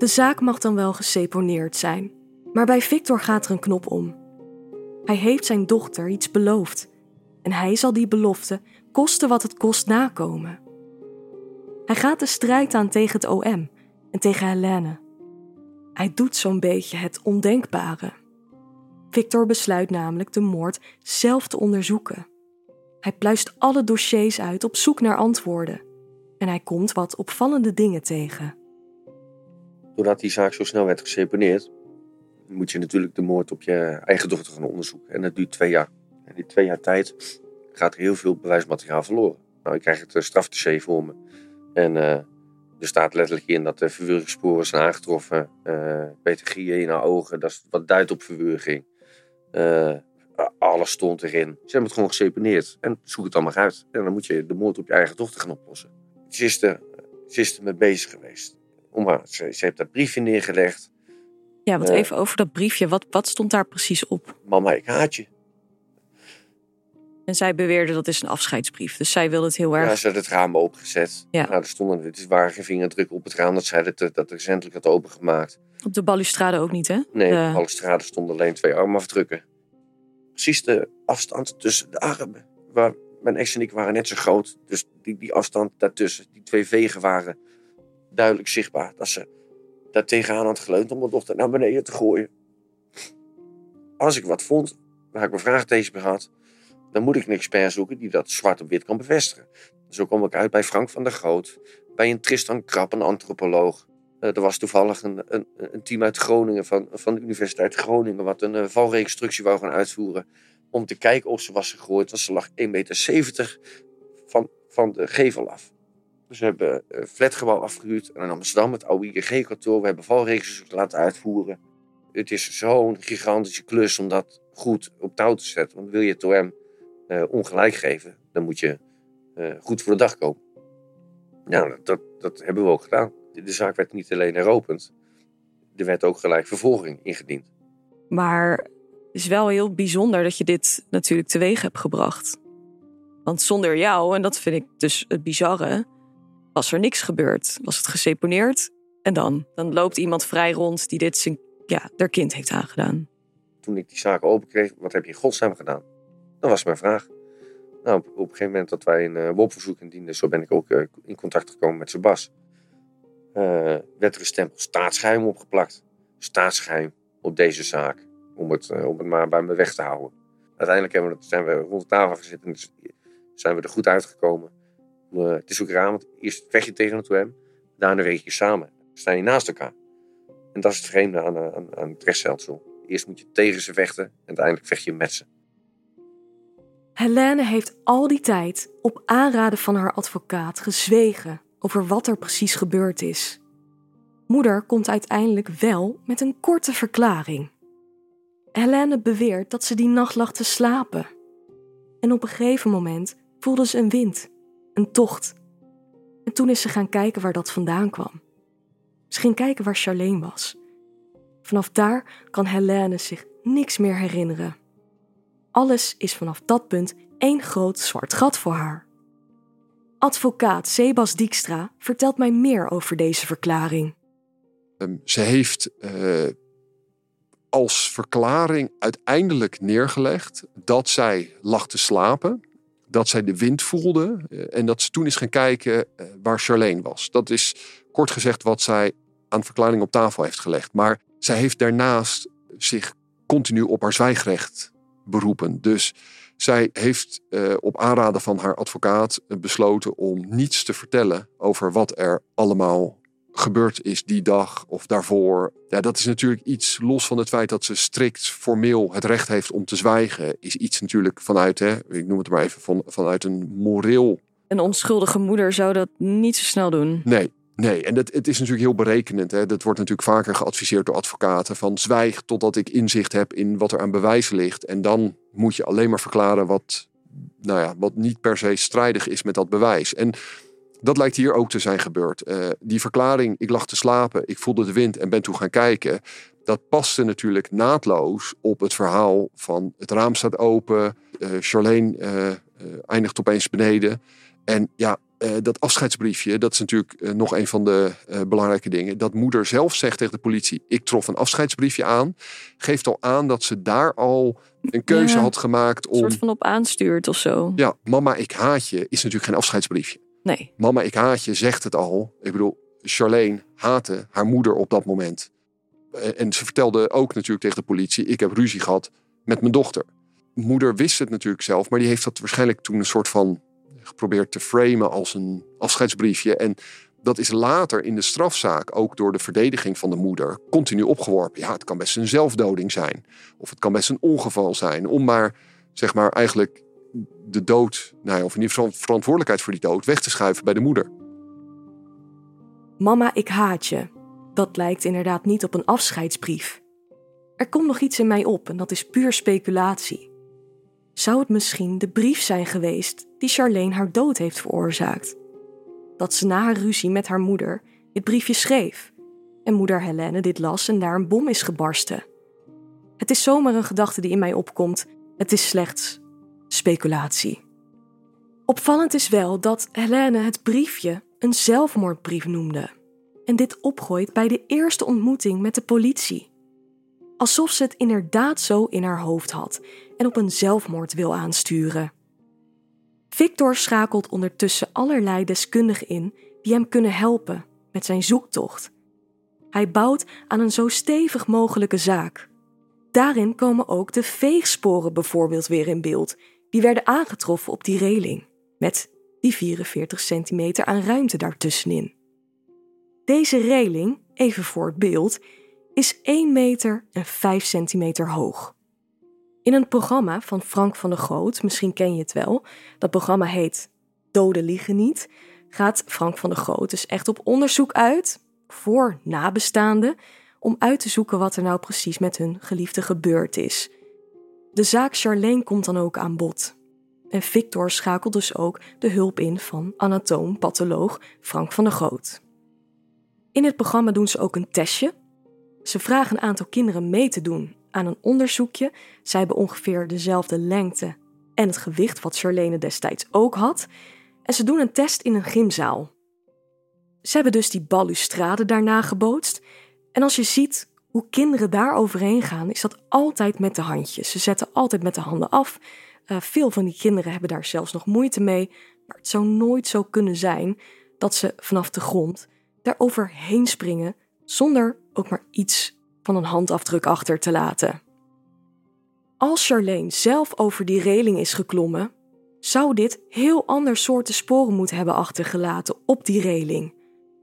De zaak mag dan wel geseponeerd zijn, maar bij Victor gaat er een knop om. Hij heeft zijn dochter iets beloofd en hij zal die belofte koste wat het kost nakomen. Hij gaat de strijd aan tegen het OM en tegen Helene. Hij doet zo'n beetje het ondenkbare. Victor besluit namelijk de moord zelf te onderzoeken. Hij pluist alle dossiers uit op zoek naar antwoorden. En hij komt wat opvallende dingen tegen. Doordat die zaak zo snel werd geseponeerd, moet je natuurlijk de moord op je eigen dochter gaan onderzoeken. En dat duurt twee jaar. En in twee jaar tijd gaat er heel veel bewijsmateriaal verloren. Nou, ik krijg het uh, strafdossier voor me. En uh, er staat letterlijk in dat de verwurgingssporen zijn aangetroffen. Uh, petergieën in haar ogen, dat is wat duidt op verwurging. alles stond erin. Ze hebben het gewoon geseponeerd. En zoek het maar uit. En dan moet je de moord op je eigen dochter gaan oplossen. Ze is er mee bezig geweest. Om, ze, ze heeft dat briefje neergelegd. Ja, wat even over dat briefje. Wat, wat stond daar precies op? Mama, ik haat je. En zij beweerde dat is een afscheidsbrief. Dus zij wilde het heel erg. Ja, ze had het raam opengezet. Ja. Nou, er stonden, het waren geen vingerdrukken op het raam dat zij het, dat recentelijk had opengemaakt. Op de balustrade ook niet, hè? Nee, de... op de balustrade stonden alleen twee armafdrukken. Precies de afstand tussen de armen. Waar mijn ex en ik waren net zo groot. Dus die, die afstand daartussen, die twee vegen waren duidelijk zichtbaar. Dat ze daar tegenaan had geleund om mijn dochter naar beneden te gooien. Als ik wat vond, waar ik mijn vraagtekens bij had, dan moet ik een expert zoeken die dat zwart op wit kan bevestigen. Zo kom ik uit bij Frank van der Groot, bij een Tristan Krap, een antropoloog. Uh, er was toevallig een, een, een, team uit Groningen, van, van de Universiteit Groningen, wat een uh, valreconstructie wou gaan uitvoeren. Om te kijken of ze was gegooid, want ze lag 1,70 meter van, van de gevel af. Dus we hebben een flatgebouw afgehuurd in Amsterdam het oude IGG-kantoor. We hebben valreconstructie laten uitvoeren. Het is zo'n gigantische klus om dat goed op touw te zetten. Want wil je het OM uh, ongelijk geven, dan moet je uh, goed voor de dag komen. Nou, dat, dat hebben we ook gedaan. De zaak werd niet alleen heropend, er werd ook gelijk vervolging ingediend. Maar het is wel heel bijzonder dat je dit natuurlijk teweeg hebt gebracht. Want zonder jou, en dat vind ik dus het bizarre, was er niks gebeurd. Was het geseponeerd en dan? Dan loopt iemand vrij rond die dit zijn, ja, haar kind heeft aangedaan. Toen ik die zaak open kreeg, wat heb je in godsnaam gedaan? Dat was mijn vraag. Nou, op, een gegeven moment dat wij een uh, WOP-verzoek indienden, zo ben ik ook uh, in contact gekomen met Sebas. Uh, werd er een stempel staatsgeheim opgeplakt. Staatsgeheim op deze zaak. Om het, om het maar bij me weg te houden. Uiteindelijk hebben we, zijn we rond de tafel gezeten en zijn we er goed uitgekomen. Het is ook raar, want eerst vecht je tegen het OM, daarna werk je samen. Dan sta je naast elkaar. En dat is het vreemde aan, aan, aan het rechtsstelsel. Eerst moet je tegen ze vechten en uiteindelijk vecht je met ze. Helene heeft al die tijd op aanraden van haar advocaat gezwegen over wat er precies gebeurd is. Moeder komt uiteindelijk wel met een korte verklaring. Helene beweert dat ze die nacht lag te slapen. En op een gegeven moment voelde ze een wind, een tocht. En toen is ze gaan kijken waar dat vandaan kwam. Ze ging kijken waar Charlene was. Vanaf daar kan Helene zich niks meer herinneren. Alles is vanaf dat punt één groot zwart gat voor haar. Advocaat Sebas Dijkstra vertelt mij meer over deze verklaring. Ehm, ze heeft uh, als verklaring uiteindelijk neergelegd dat zij lag te slapen, dat zij de wind voelde uh, en dat ze toen is gaan kijken uh, waar Charlene was. Dat is kort gezegd wat zij aan verklaring op tafel heeft gelegd. Maar zij heeft daarnaast zich continu op haar zwijgrecht beroepen. Dus zij heeft uh, op aanraden van haar advocaat besloten om niets te vertellen over wat er allemaal gebeurd is die dag of daarvoor. Ja, dat is natuurlijk iets los van het feit dat ze strikt formeel het recht heeft om te zwijgen. Is iets natuurlijk vanuit, hè, ik noem het maar even, van, vanuit een moreel. Een onschuldige moeder zou dat niet zo snel doen. Nee, Nee, en dat, het is natuurlijk heel berekenend. Hè. Dat wordt natuurlijk vaker geadviseerd door advocaten. Van zwijg totdat ik inzicht heb in wat er aan bewijs ligt. En dan moet je alleen maar verklaren wat, nou ja, wat niet per se strijdig is met dat bewijs. En dat lijkt hier ook te zijn gebeurd. Uh, die verklaring, ik lag te slapen, ik voelde de wind en ben toen gaan kijken. Dat paste natuurlijk naadloos op het verhaal van het raam staat open. Uh, Charlene uh, eindigt opeens beneden. En ja, dat afscheidsbriefje, dat is natuurlijk nog een van de belangrijke dingen. Dat moeder zelf zegt tegen de politie: Ik trof een afscheidsbriefje aan. Geeft al aan dat ze daar al een keuze ja, had gemaakt om. Een soort van op aanstuurt of zo. Ja, mama, ik haat je is natuurlijk geen afscheidsbriefje. Nee. Mama, ik haat je zegt het al. Ik bedoel, Charlene haatte haar moeder op dat moment. En ze vertelde ook natuurlijk tegen de politie: Ik heb ruzie gehad met mijn dochter. moeder wist het natuurlijk zelf, maar die heeft dat waarschijnlijk toen een soort van geprobeerd te framen als een afscheidsbriefje. En dat is later in de strafzaak ook door de verdediging van de moeder continu opgeworpen. Ja, het kan best een zelfdoding zijn. Of het kan best een ongeval zijn. Om maar, zeg maar, eigenlijk de dood, nou ja, of in ieder geval verantwoordelijkheid voor die dood, weg te schuiven bij de moeder. Mama, ik haat je. Dat lijkt inderdaad niet op een afscheidsbrief. Er komt nog iets in mij op en dat is puur speculatie. Zou het misschien de brief zijn geweest die Charlene haar dood heeft veroorzaakt? Dat ze na haar ruzie met haar moeder dit briefje schreef en moeder Helene dit las en daar een bom is gebarsten. Het is zomaar een gedachte die in mij opkomt. Het is slechts speculatie. Opvallend is wel dat Helene het briefje een zelfmoordbrief noemde en dit opgooit bij de eerste ontmoeting met de politie. Alsof ze het inderdaad zo in haar hoofd had en op een zelfmoord wil aansturen. Victor schakelt ondertussen allerlei deskundigen in die hem kunnen helpen met zijn zoektocht. Hij bouwt aan een zo stevig mogelijke zaak. Daarin komen ook de veegsporen bijvoorbeeld weer in beeld, die werden aangetroffen op die reling, met die 44 centimeter aan ruimte daartussenin. Deze reling, even voor het beeld, is 1 meter en 5 centimeter hoog. In een programma van Frank van der Goot, misschien ken je het wel, dat programma heet Doden liegen niet, gaat Frank van der Goot dus echt op onderzoek uit voor nabestaanden om uit te zoeken wat er nou precies met hun geliefde gebeurd is. De zaak Charlene komt dan ook aan bod. En Victor schakelt dus ook de hulp in van anatoom-patholoog Frank van der Goot. In het programma doen ze ook een testje. Ze vragen een aantal kinderen mee te doen aan een onderzoekje. Zij hebben ongeveer dezelfde lengte en het gewicht wat Charlene destijds ook had. En ze doen een test in een gymzaal. Ze hebben dus die balustrade daarna gebootst. En als je ziet hoe kinderen daar overheen gaan, is dat altijd met de handjes. Ze zetten altijd met de handen af. Uh, veel van die kinderen hebben daar zelfs nog moeite mee. Maar het zou nooit zo kunnen zijn dat ze vanaf de grond daar overheen springen zonder ook maar iets van een handafdruk achter te laten. Als Charlene zelf over die reling is geklommen, zou dit heel ander soorten sporen moeten hebben achtergelaten op die reling.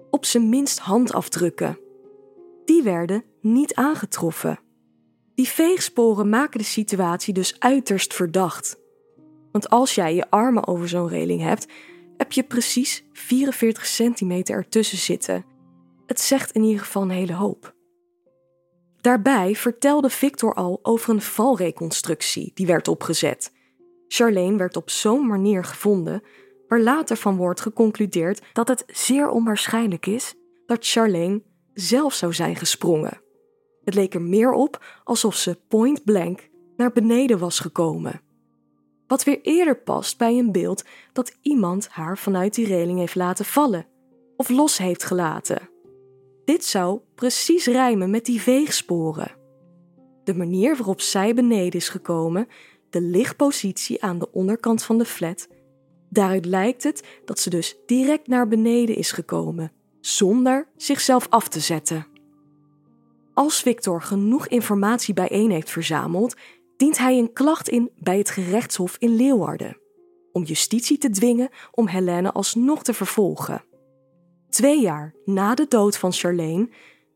Op zijn minst handafdrukken. Die werden niet aangetroffen. Die veegsporen maken de situatie dus uiterst verdacht. Want als jij je armen over zo'n reling hebt, heb je precies 44 centimeter ertussen zitten. Het zegt in ieder geval een hele hoop. Daarbij vertelde Victor al over een valreconstructie die werd opgezet. Charlene werd op zo'n manier gevonden, waar later van wordt geconcludeerd dat het zeer onwaarschijnlijk is dat Charlene zelf zou zijn gesprongen. Het leek er meer op alsof ze point blank naar beneden was gekomen. Wat weer eerder past bij een beeld dat iemand haar vanuit die reling heeft laten vallen of los heeft gelaten. Dit zou precies rijmen met die veegsporen. De manier waarop zij beneden is gekomen, de lichtpositie aan de onderkant van de flat, daaruit lijkt het dat ze dus direct naar beneden is gekomen, zonder zichzelf af te zetten. Als Victor genoeg informatie bijeen heeft verzameld, dient hij een klacht in bij het gerechtshof in Leeuwarden, om justitie te dwingen om Helene alsnog te vervolgen. Twee jaar na de dood van Charlene,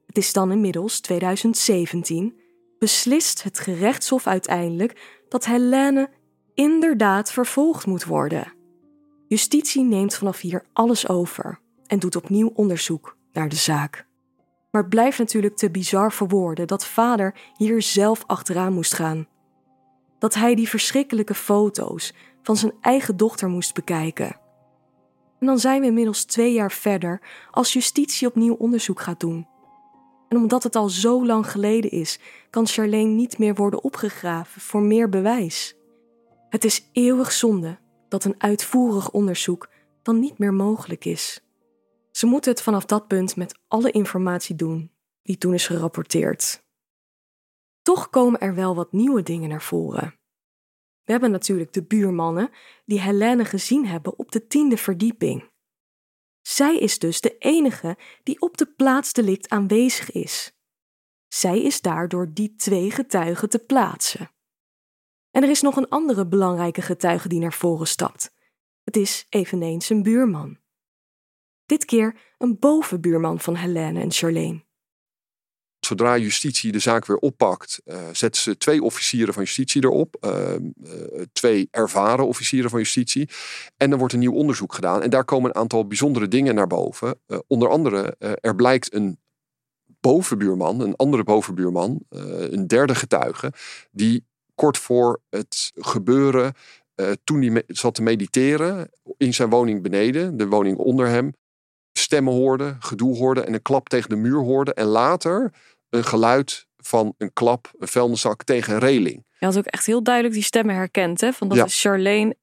het is dan inmiddels 2017, beslist het gerechtshof uiteindelijk dat Helene inderdaad vervolgd moet worden. Justitie neemt vanaf hier alles over en doet opnieuw onderzoek naar de zaak. Maar het blijft natuurlijk te bizar voor woorden dat vader hier zelf achteraan moest gaan. Dat hij die verschrikkelijke foto's van zijn eigen dochter moest bekijken. En dan zijn we inmiddels twee jaar verder als justitie opnieuw onderzoek gaat doen. En omdat het al zo lang geleden is, kan Charlene niet meer worden opgegraven voor meer bewijs. Het is eeuwig zonde dat een uitvoerig onderzoek dan niet meer mogelijk is. Ze moeten het vanaf dat punt met alle informatie doen die toen is gerapporteerd. Toch komen er wel wat nieuwe dingen naar voren. We hebben natuurlijk de buurmannen die Helene gezien hebben op de tiende verdieping. Zij is dus de enige die op de plaats delict aanwezig is. Zij is daardoor die twee getuigen te plaatsen. En er is nog een andere belangrijke getuige die naar voren stapt. Het is eveneens een buurman. Dit keer een bovenbuurman van Helene en Charlene. Zodra justitie de zaak weer oppakt, uh, zetten ze twee officieren van justitie erop. Uh, uh, twee ervaren officieren van justitie. En dan wordt een nieuw onderzoek gedaan. En daar komen een aantal bijzondere dingen naar boven. onder andere, er blijkt een bovenbuurman, een andere bovenbuurman, een derde getuige, die kort voor het gebeuren, toen hij zat te mediteren in zijn woning beneden, de woning onder hem, stemmen hoorde, gedoe hoorde en een klap tegen de muur hoorde. En later een geluid van een klap, een vuilniszak tegen een reling. Je had ook echt heel duidelijk die stemmen herkend, hè? Van dat is Charlene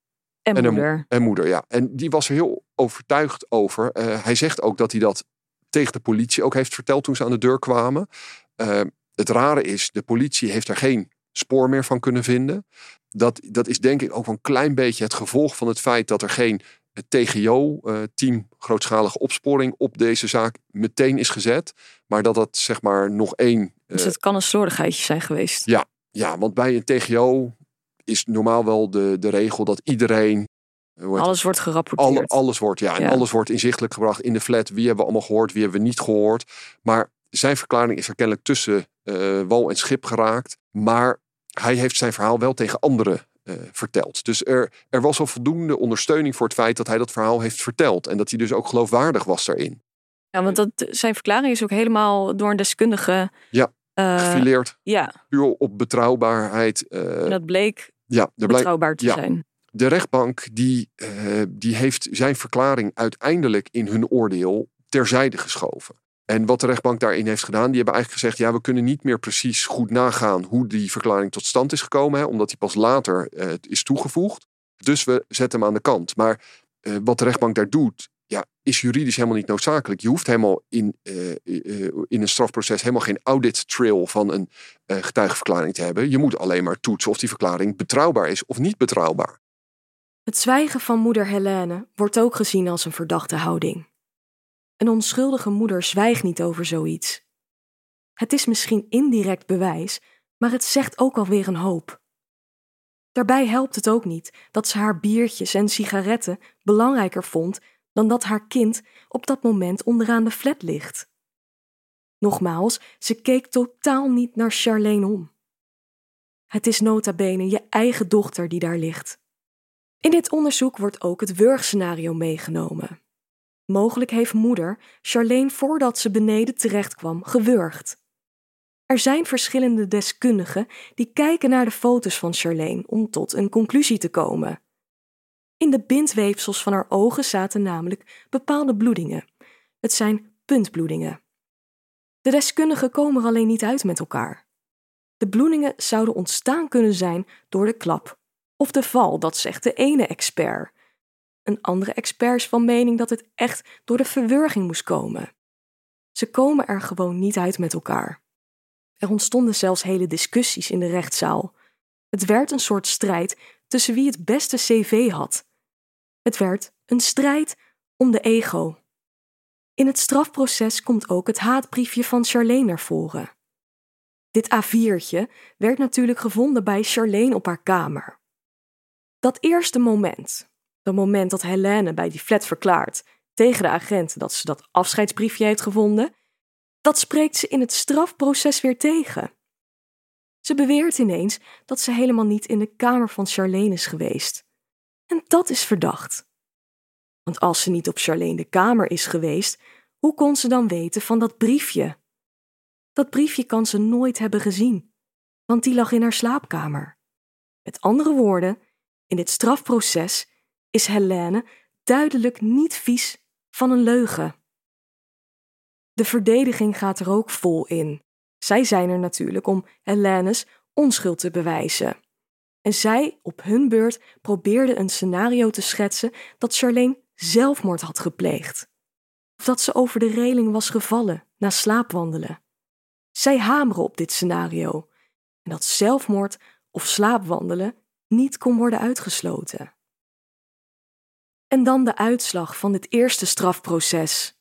en, en moeder. en moeder, ja. En die was er heel overtuigd over. Uh, hij zegt ook dat hij dat tegen de politie ook heeft verteld toen ze aan de deur kwamen. Uh, het rare is, de politie heeft er geen spoor meer van kunnen vinden. Dat, dat is denk ik ook een klein beetje het gevolg van het feit dat er geen TGO-team eh, grootschalige opsporing op deze zaak meteen is gezet. Maar dat dat zeg maar nog één. Dus het kan een slordigheidje zijn geweest. Ja, ja, want bij een TGO is normaal wel de, de regel dat iedereen. alles wordt gerapporteerd. alles wordt, ja, en alles wordt inzichtelijk gebracht in de flat. Wie hebben we allemaal gehoord, wie hebben we niet gehoord. Maar zijn verklaring is er kennelijk tussen uh, wal en schip geraakt. Maar hij heeft zijn verhaal wel tegen anderen uh, verteld. Dus er, er was al voldoende ondersteuning voor het feit dat hij dat verhaal heeft verteld. En dat hij dus ook geloofwaardig was daarin. Ja, want dat, zijn verklaring is ook helemaal door een deskundige. Ja, uh, gefileerd. Ja. Puur op betrouwbaarheid. Uh, en dat bleek ja, betrouwbaar te zijn. De rechtbank die, die heeft zijn verklaring uiteindelijk in hun oordeel terzijde geschoven. En wat de rechtbank daarin heeft gedaan, die hebben eigenlijk gezegd: ja, we kunnen niet meer precies goed nagaan hoe die verklaring tot stand is gekomen, hè, omdat die pas later uh, is toegevoegd. Dus we zetten hem aan de kant. Maar uh, wat de rechtbank daar doet, ja, is juridisch helemaal niet noodzakelijk. Je hoeft helemaal in, uh, in een strafproces helemaal geen audit trail van een getuigenverklaring te hebben. Je moet alleen maar toetsen of die verklaring betrouwbaar is of niet betrouwbaar. Het zwijgen van moeder Helene wordt ook gezien als een verdachte houding. Een onschuldige moeder zwijgt niet over zoiets. Het is misschien indirect bewijs, maar het zegt ook alweer een hoop. Daarbij helpt het ook niet dat ze haar biertjes en sigaretten belangrijker vond dan dat haar kind op dat moment onderaan de flat ligt. Nogmaals, ze keek totaal niet naar Charlene om. Het is nota bene je eigen dochter die daar ligt. In dit onderzoek wordt ook het wurgscenario meegenomen. Mogelijk heeft moeder Charlene voordat ze beneden terecht kwam gewurgd. Er zijn verschillende deskundigen die kijken naar de foto's van Charlene om tot een conclusie te komen. In de bindweefsels van haar ogen zaten namelijk bepaalde bloedingen. Het zijn puntbloedingen. De deskundigen komen er alleen niet uit met elkaar. De bloedingen zouden ontstaan kunnen zijn door de klap of de val, dat zegt de ene expert. Een andere expert is van mening dat het echt door de verwurging moest komen. Ze komen er gewoon niet uit met elkaar. Er ontstonden zelfs hele discussies in de rechtszaal. Het werd een soort strijd tussen wie het beste cv had. Het werd een strijd om de ego. In het strafproces komt ook het haatbriefje van Charlene naar voren. Dit A4'tje werd natuurlijk gevonden bij Charlene op haar kamer. Dat eerste moment, het moment dat Helene bij die flat verklaart tegen de agent dat ze dat afscheidsbriefje heeft gevonden, dat spreekt ze in het strafproces weer tegen. Ze beweert ineens dat ze helemaal niet in de kamer van Charlene is geweest. En dat is verdacht. Want als ze niet op Charlene de kamer is geweest, hoe kon ze dan weten van dat briefje? Dat briefje kan ze nooit hebben gezien, want die lag in haar slaapkamer. Met andere woorden, in dit strafproces is Helene duidelijk niet vies van een leugen. De verdediging gaat er ook vol in. Zij zijn er natuurlijk om Helene's onschuld te bewijzen. En zij, op hun beurt, probeerden een scenario te schetsen dat Charlene zelfmoord had gepleegd. Of dat ze over de reling was gevallen na slaapwandelen. Zij hameren op dit scenario en dat zelfmoord of slaapwandelen niet kon worden uitgesloten. En dan de uitslag van dit eerste strafproces.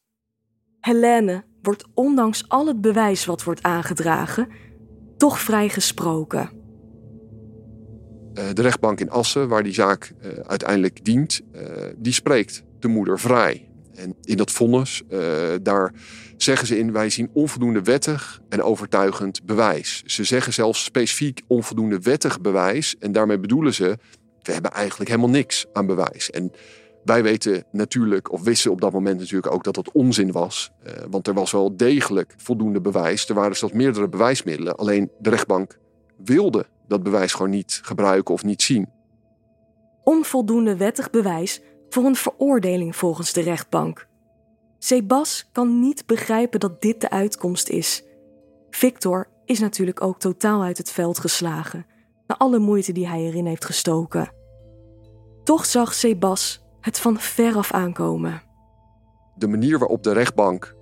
Helene wordt ondanks al het bewijs wat wordt aangedragen, toch vrijgesproken. de rechtbank in Assen, waar die zaak uiteindelijk dient, die spreekt de moeder vrij. En in dat vonnis, daar zeggen ze in, wij zien onvoldoende wettig en overtuigend bewijs. Ze zeggen zelfs specifiek onvoldoende wettig bewijs. En daarmee bedoelen ze, we hebben eigenlijk helemaal niks aan bewijs. En wij weten natuurlijk, of wisten op dat moment natuurlijk ook dat dat onzin was. Uh, want er was wel degelijk voldoende bewijs. Er waren zelfs meerdere bewijsmiddelen. Alleen de rechtbank wilde dat bewijs gewoon niet gebruiken of niet zien. Onvoldoende wettig bewijs voor een veroordeling volgens de rechtbank. Sebas kan niet begrijpen dat dit de uitkomst is. Victor is natuurlijk ook totaal uit het veld geslagen, na alle moeite die hij erin heeft gestoken. Toch zag Sebas het van veraf aankomen. De manier waarop de rechtbank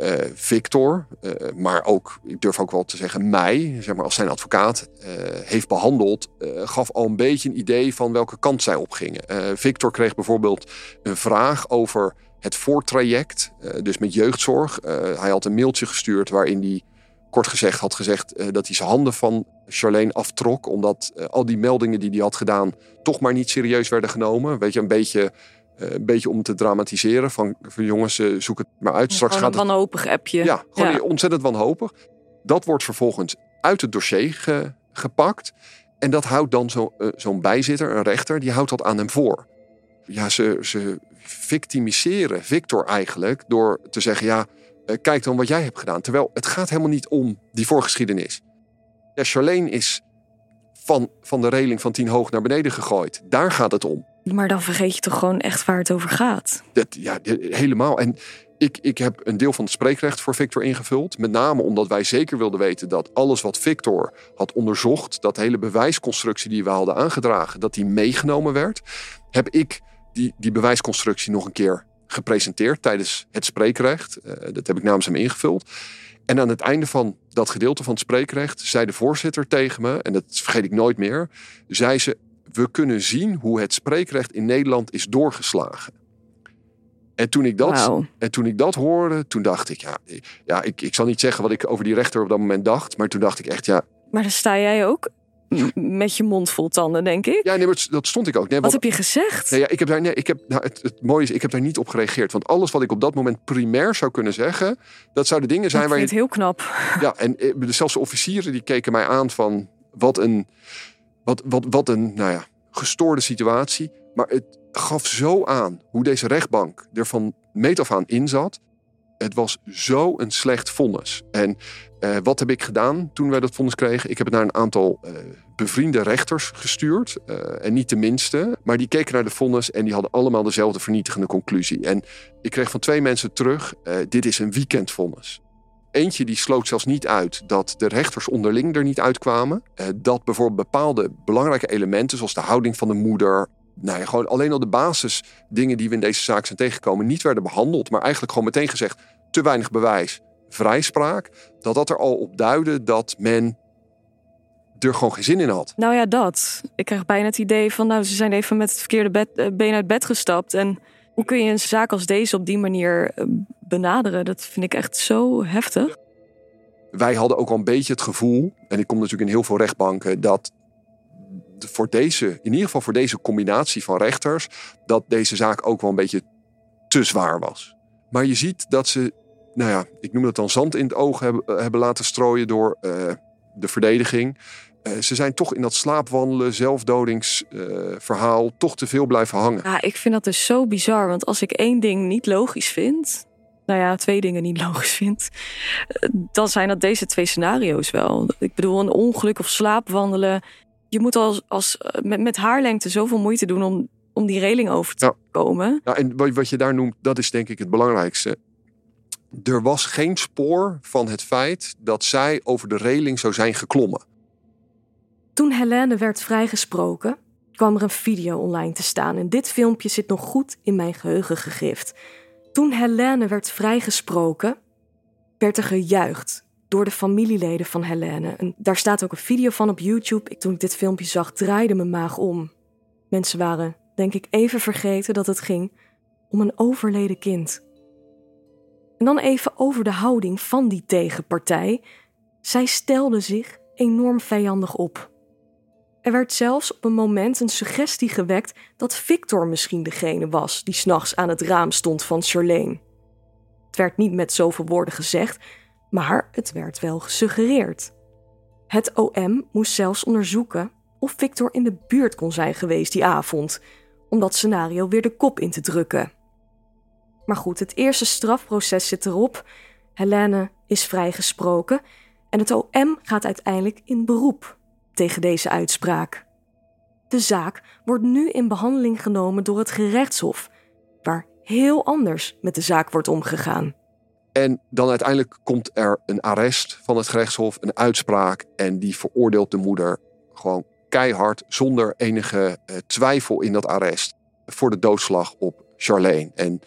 uh, Victor, uh, maar ook, ik durf ook wel te zeggen, mij, zeg maar als zijn advocaat, uh, heeft behandeld, gaf al een beetje een idee van welke kant zij opgingen. Victor kreeg bijvoorbeeld een vraag over het voortraject, dus met jeugdzorg. hij had een mailtje gestuurd waarin hij kort gezegd had gezegd dat hij zijn handen van Charlene aftrok. Omdat al die meldingen die hij had gedaan toch maar niet serieus werden genomen. Weet je, een beetje eh, een beetje om te dramatiseren. Van, van jongens, zoek het maar uit. Straks gaat een wanhopig appje. Ja, gewoon ontzettend wanhopig. Dat wordt vervolgens uit het dossier gepakt. En dat houdt dan zo, zo'n bijzitter, een rechter, die houdt dat aan hem voor. Ja, ze, ze victimiseren Victor eigenlijk door te zeggen: ja, kijk dan wat jij hebt gedaan. Terwijl het gaat helemaal niet om die voorgeschiedenis. Ja, Charlene is van, van de reling van tien hoog naar beneden gegooid. Daar gaat het om. Maar dan vergeet je toch gewoon echt waar het over gaat? Dat, ja, helemaal. En ik, ik heb een deel van het spreekrecht voor Victor ingevuld. Met name omdat wij zeker wilden weten dat alles wat Victor had onderzocht, dat hele bewijsconstructie die we hadden aangedragen, dat die meegenomen werd. Heb ik die, die bewijsconstructie nog een keer gepresenteerd tijdens het spreekrecht. Uh, dat heb ik namens hem ingevuld. En aan het einde van dat gedeelte van het spreekrecht zei de voorzitter tegen me, en dat vergeet ik nooit meer, zei ze: We kunnen zien hoe het spreekrecht in Nederland is doorgeslagen. En toen ik dat, en toen ik dat hoorde, toen dacht ik, ja, ja ik, ik zal niet zeggen wat ik over die rechter op dat moment dacht, maar toen dacht ik echt, ja. Maar dan sta jij ook met je mond vol tanden, denk ik. Ja, nee, maar dat stond ik ook. Nee, wat heb je gezegd? Nee, ja, ik heb daar, nee, ik heb, nou, het, het mooie is, ik heb daar niet op gereageerd. Want alles wat ik op dat moment primair zou kunnen zeggen, dat zouden dingen zijn waar je. het heel knap. Ja, en eh, zelfs de officieren die keken mij aan van wat een, wat, wat, wat een, nou ja, gestoorde situatie. Maar het gaf zo aan hoe deze rechtbank er van meet af aan in zat. Het was zo een slecht vonnis. En uh, wat heb ik gedaan toen wij dat vonnis kregen? Ik heb het naar een aantal uh, bevriende rechters gestuurd. Uh, en niet de minste. Maar die keken naar de vonnis en die hadden allemaal dezelfde vernietigende conclusie. En ik kreeg van twee mensen terug: dit is een weekendvonnis. Eentje die sloot zelfs niet uit dat de rechters onderling er niet uitkwamen. dat bijvoorbeeld bepaalde belangrijke elementen, zoals de houding van de moeder, nou ja, gewoon alleen al de basisdingen die we in deze zaak zijn tegengekomen, niet werden behandeld. Maar eigenlijk gewoon meteen gezegd: te weinig bewijs, vrijspraak. Dat dat er al op duidde dat men er gewoon geen zin in had. Nou ja, dat. Ik krijg bijna het idee van, nou, ze zijn even met het verkeerde bed, eh, been uit bed gestapt. En hoe kun je een zaak als deze op die manier eh, benaderen? Dat vind ik echt zo heftig. Wij hadden ook al een beetje het gevoel, en ik kom natuurlijk in heel veel rechtbanken, dat voor deze, in ieder geval voor deze combinatie van rechters, dat deze zaak ook wel een beetje te zwaar was. Maar je ziet dat ze, nou ja, ik noem het dan zand in het oog hebben, eh, hebben laten strooien door uh, de verdediging. Uh, ze zijn toch in dat slaapwandelen, zelfdodingsverhaal uh, toch te veel blijven hangen. Ja, ik vind dat dus zo bizar. Want als ik één ding niet logisch vind, nou ja, twee dingen niet logisch vind, dan zijn dat deze twee scenario's wel. Ik bedoel, een ongeluk of slaapwandelen je moet als, als, eh, met, met haarlengte zoveel moeite doen om, om die reling over te komen. Ja, en wat je daar noemt, dat is denk ik het belangrijkste. Er was geen spoor van het feit dat zij over de reling zou zijn geklommen. Toen Helene werd vrijgesproken, kwam er een video online te staan. En dit filmpje zit nog goed in mijn geheugen gegrift. Toen Helene werd vrijgesproken, werd er gejuicht door de familieleden van Helene. En daar staat ook een video van op YouTube. Toen ik dit filmpje zag, draaide mijn maag om. Mensen waren, denk ik, even vergeten dat het ging om een overleden kind. En dan even over de houding van die tegenpartij. Zij stelde zich enorm vijandig op. Er werd zelfs op een moment een suggestie gewekt dat Victor misschien degene was die s'nachts aan het raam stond van Charlene. Het werd niet met zoveel woorden gezegd, maar het werd wel gesuggereerd. Het OM moest zelfs onderzoeken of Victor in de buurt kon zijn geweest die avond, om dat scenario weer de kop in te drukken. Maar goed, het eerste strafproces zit erop. Helene is vrijgesproken en het OM gaat uiteindelijk in beroep tegen deze uitspraak. De zaak wordt nu in behandeling genomen door het gerechtshof, waar heel anders met de zaak wordt omgegaan. En dan uiteindelijk komt er een arrest van het gerechtshof, een uitspraak. En die veroordeelt de moeder gewoon keihard, zonder enige eh, twijfel in dat arrest, voor de doodslag op Charlene. En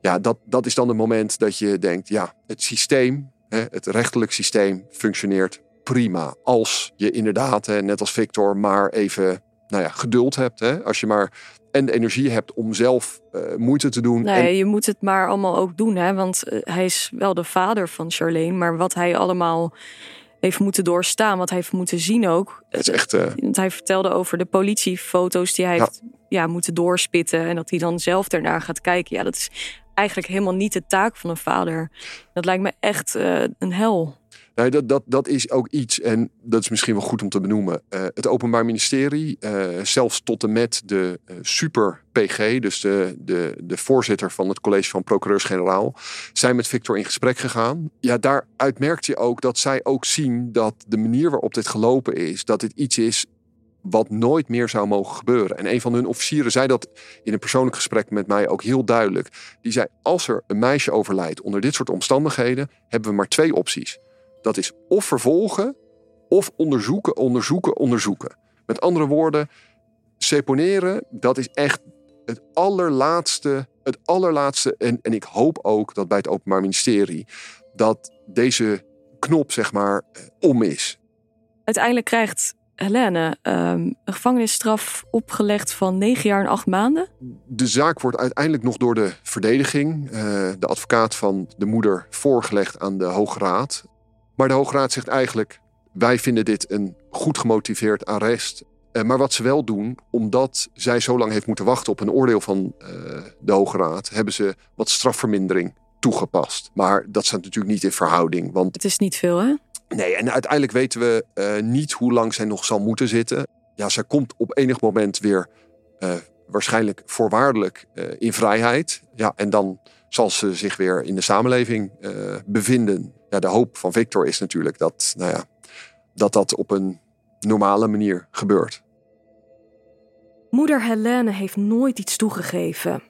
ja, dat, dat is dan het moment dat je denkt, ja, het systeem, het rechtelijk systeem functioneert prima. Als je inderdaad, net als Victor, maar even nou ja, geduld hebt. Als je maar en de energie hebt om zelf uh, moeite te doen. Nee, en... je moet het maar allemaal ook doen, hè? want uh, hij is wel de vader van Charlene, maar wat hij allemaal heeft moeten doorstaan, wat hij heeft moeten zien ook. Het is echt. Uh... Hij vertelde over de politiefoto's die hij ja. heeft ja, moeten doorspitten en dat hij dan zelf ernaar gaat kijken. Ja, dat is eigenlijk helemaal niet de taak van een vader. Dat lijkt me echt een hel. Nee, dat, dat, dat is ook iets, en dat is misschien wel goed om te benoemen. Uh, het Openbaar Ministerie, uh, zelfs tot en met de uh, super-PG, dus de, de, de voorzitter van het college van procureurs-generaal, zijn met Victor in gesprek gegaan. Ja, daaruit merkt je ook dat zij ook zien dat de manier waarop dit gelopen is, dat dit iets is wat nooit meer zou mogen gebeuren. En een van hun officieren zei dat in een persoonlijk gesprek met mij ook heel duidelijk. Die zei: Als er een meisje overlijdt onder dit soort omstandigheden, hebben we maar twee opties. Dat is of vervolgen of onderzoeken, onderzoeken, onderzoeken. Met andere woorden, seponeren, dat is echt het allerlaatste, het allerlaatste. En, en ik hoop ook dat bij het Openbaar Ministerie dat deze knop, zeg maar, om is. Uiteindelijk krijgt Helene um, een gevangenisstraf opgelegd van negen jaar en acht maanden. De zaak wordt uiteindelijk nog door de verdediging, uh, de advocaat van de moeder, voorgelegd aan de Hoge Raad. Maar de Hoge Raad zegt eigenlijk: wij vinden dit een goed gemotiveerd arrest. Uh, maar wat ze wel doen, omdat zij zo lang heeft moeten wachten op een oordeel van uh, de Hoge Raad, hebben ze wat strafvermindering toegepast. Maar dat staat natuurlijk niet in verhouding. Want het is niet veel, hè? Nee, en uiteindelijk weten we uh, niet hoe lang zij nog zal moeten zitten. Ja, zij komt op enig moment weer waarschijnlijk voorwaardelijk in vrijheid. Ja, en dan zal ze zich weer in de samenleving bevinden ja, de hoop van Victor is natuurlijk dat, nou ja, dat dat op een normale manier gebeurt. Moeder Helene heeft nooit iets toegegeven,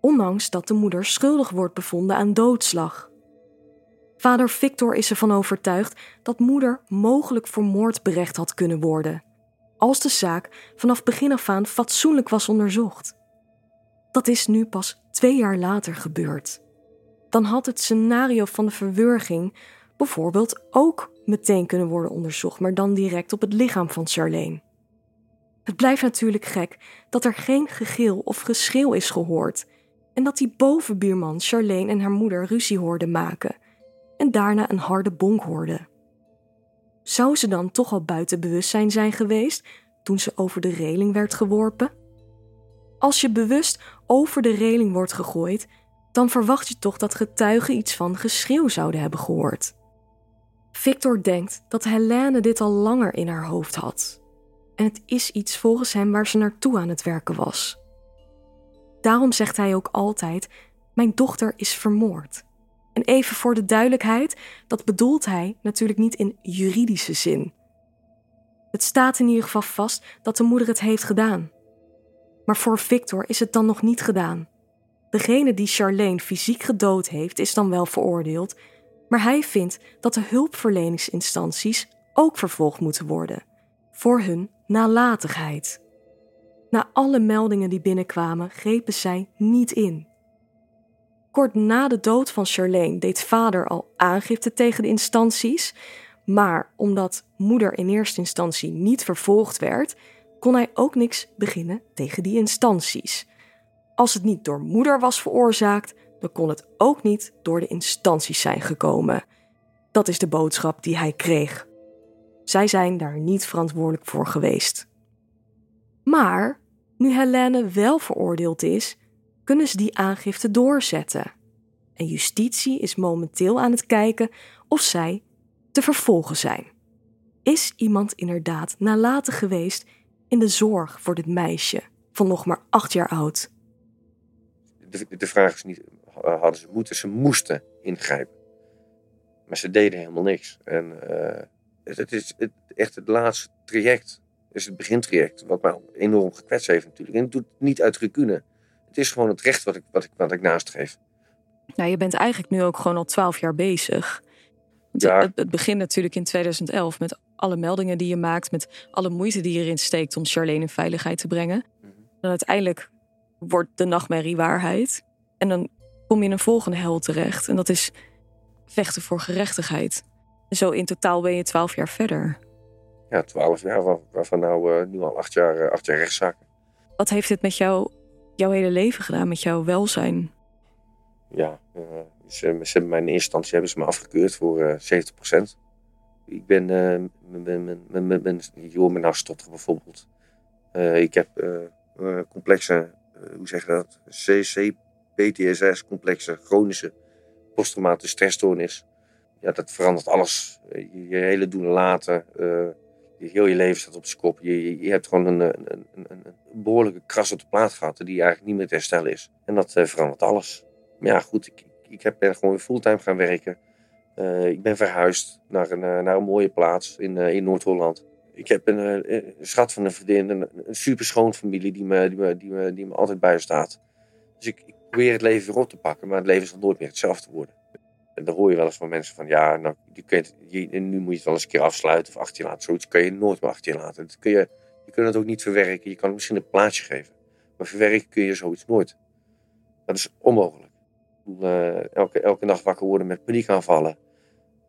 ondanks dat de moeder schuldig wordt bevonden aan doodslag. Vader Victor is ervan overtuigd dat moeder mogelijk voor moord berecht had kunnen worden, als de zaak vanaf begin af aan fatsoenlijk was onderzocht. Dat is nu pas twee jaar later gebeurd dan had het scenario van de verwurging bijvoorbeeld ook meteen kunnen worden onderzocht, maar dan direct op het lichaam van Charlene. Het blijft natuurlijk gek dat er geen gegil of geschreeuw is gehoord en dat die bovenbuurman Charlene en haar moeder ruzie hoorden maken en daarna een harde bonk hoorde. Zou ze dan toch al buiten bewustzijn zijn geweest toen ze over de reling werd geworpen? Als je bewust over de reling wordt gegooid, dan verwacht je toch dat getuigen iets van geschreeuw zouden hebben gehoord. Victor denkt dat Helene dit al langer in haar hoofd had. En het is iets volgens hem waar ze naartoe aan het werken was. Daarom zegt hij ook altijd: Mijn dochter is vermoord. En even voor de duidelijkheid, dat bedoelt hij natuurlijk niet in juridische zin. Het staat in ieder geval vast dat de moeder het heeft gedaan. Maar voor Victor is het dan nog niet gedaan. Degene die Charlene fysiek gedood heeft, is dan wel veroordeeld, maar hij vindt dat de hulpverleningsinstanties ook vervolgd moeten worden voor hun nalatigheid. Na alle meldingen die binnenkwamen, grepen zij niet in. Kort na de dood van Charlene deed vader al aangifte tegen de instanties, maar omdat moeder in eerste instantie niet vervolgd werd, kon hij ook niks beginnen tegen die instanties. Als het niet door moeder was veroorzaakt, dan kon het ook niet door de instanties zijn gekomen. Dat is de boodschap die hij kreeg. Zij zijn daar niet verantwoordelijk voor geweest. Maar nu Helene wel veroordeeld is, kunnen ze die aangifte doorzetten. En justitie is momenteel aan het kijken of zij te vervolgen zijn. Is iemand inderdaad nalatig geweest in de zorg voor dit meisje van nog maar acht jaar oud? De, de vraag is niet, hadden ze moeten? Ze moesten ingrijpen. Maar ze deden helemaal niks. En uh, het, het, is het, echt het laatste traject. Het is het begintraject. Wat mij enorm gekwetst heeft natuurlijk. En het doet niet uit recune. Het is gewoon het recht wat ik, wat ik, wat ik nastreef. Nou, je bent eigenlijk nu ook gewoon al twaalf jaar bezig. ja. het, het begint natuurlijk in 2011 met alle meldingen die je maakt, met alle moeite die je erin steekt om Charlene in veiligheid te brengen. Mhm. En uiteindelijk wordt de nachtmerrie waarheid. En dan kom je in een volgende hel terecht. En dat is vechten voor gerechtigheid. En zo in totaal ben je twaalf jaar verder. Ja, twaalf jaar, waarvan nou uh, nu al acht jaar, uh, acht jaar rechtszaken. Wat heeft dit met jou, jouw hele leven gedaan, met jouw welzijn? Ja, uh, ze, ze, hebben mij in eerste instantie hebben ze me afgekeurd voor 70 procent. Ik ben, me nou stotteren bijvoorbeeld. ik heb complexe, hoe zeg je dat, CC, PTSS, complexe chronische posttraumatische stressstoornis. Ja, dat verandert alles. Je, je hele doen en laten. Uh, je, heel je leven staat op zijn kop. Je, je, hebt gewoon een, een, een, een, behoorlijke kras op de plaat gehad die eigenlijk niet meer te herstellen is. En dat verandert alles. Maar ja, goed, ik, ik heb, ben gewoon fulltime gaan werken. Ik ben verhuisd naar een, naar een mooie plaats in, in Noord-Holland. Ik heb een, een, schat van een vriendin, een, super schoon familie die me, die, me, die, me, die me altijd bij staat. Dus ik, probeer het leven weer op te pakken, maar het leven zal nooit meer hetzelfde worden. En dan hoor je wel eens van mensen van, ja, nou, je je, nu moet je het wel eens een keer afsluiten of achter je laten. Zoiets kun je nooit meer achter je laten. Dat kun je, je kunt het ook niet verwerken. Je kan het misschien een plaatsje geven. Maar verwerken kun je zoiets nooit. Dat is onmogelijk. Uh, elke, elke nacht wakker worden met paniekaanvallen.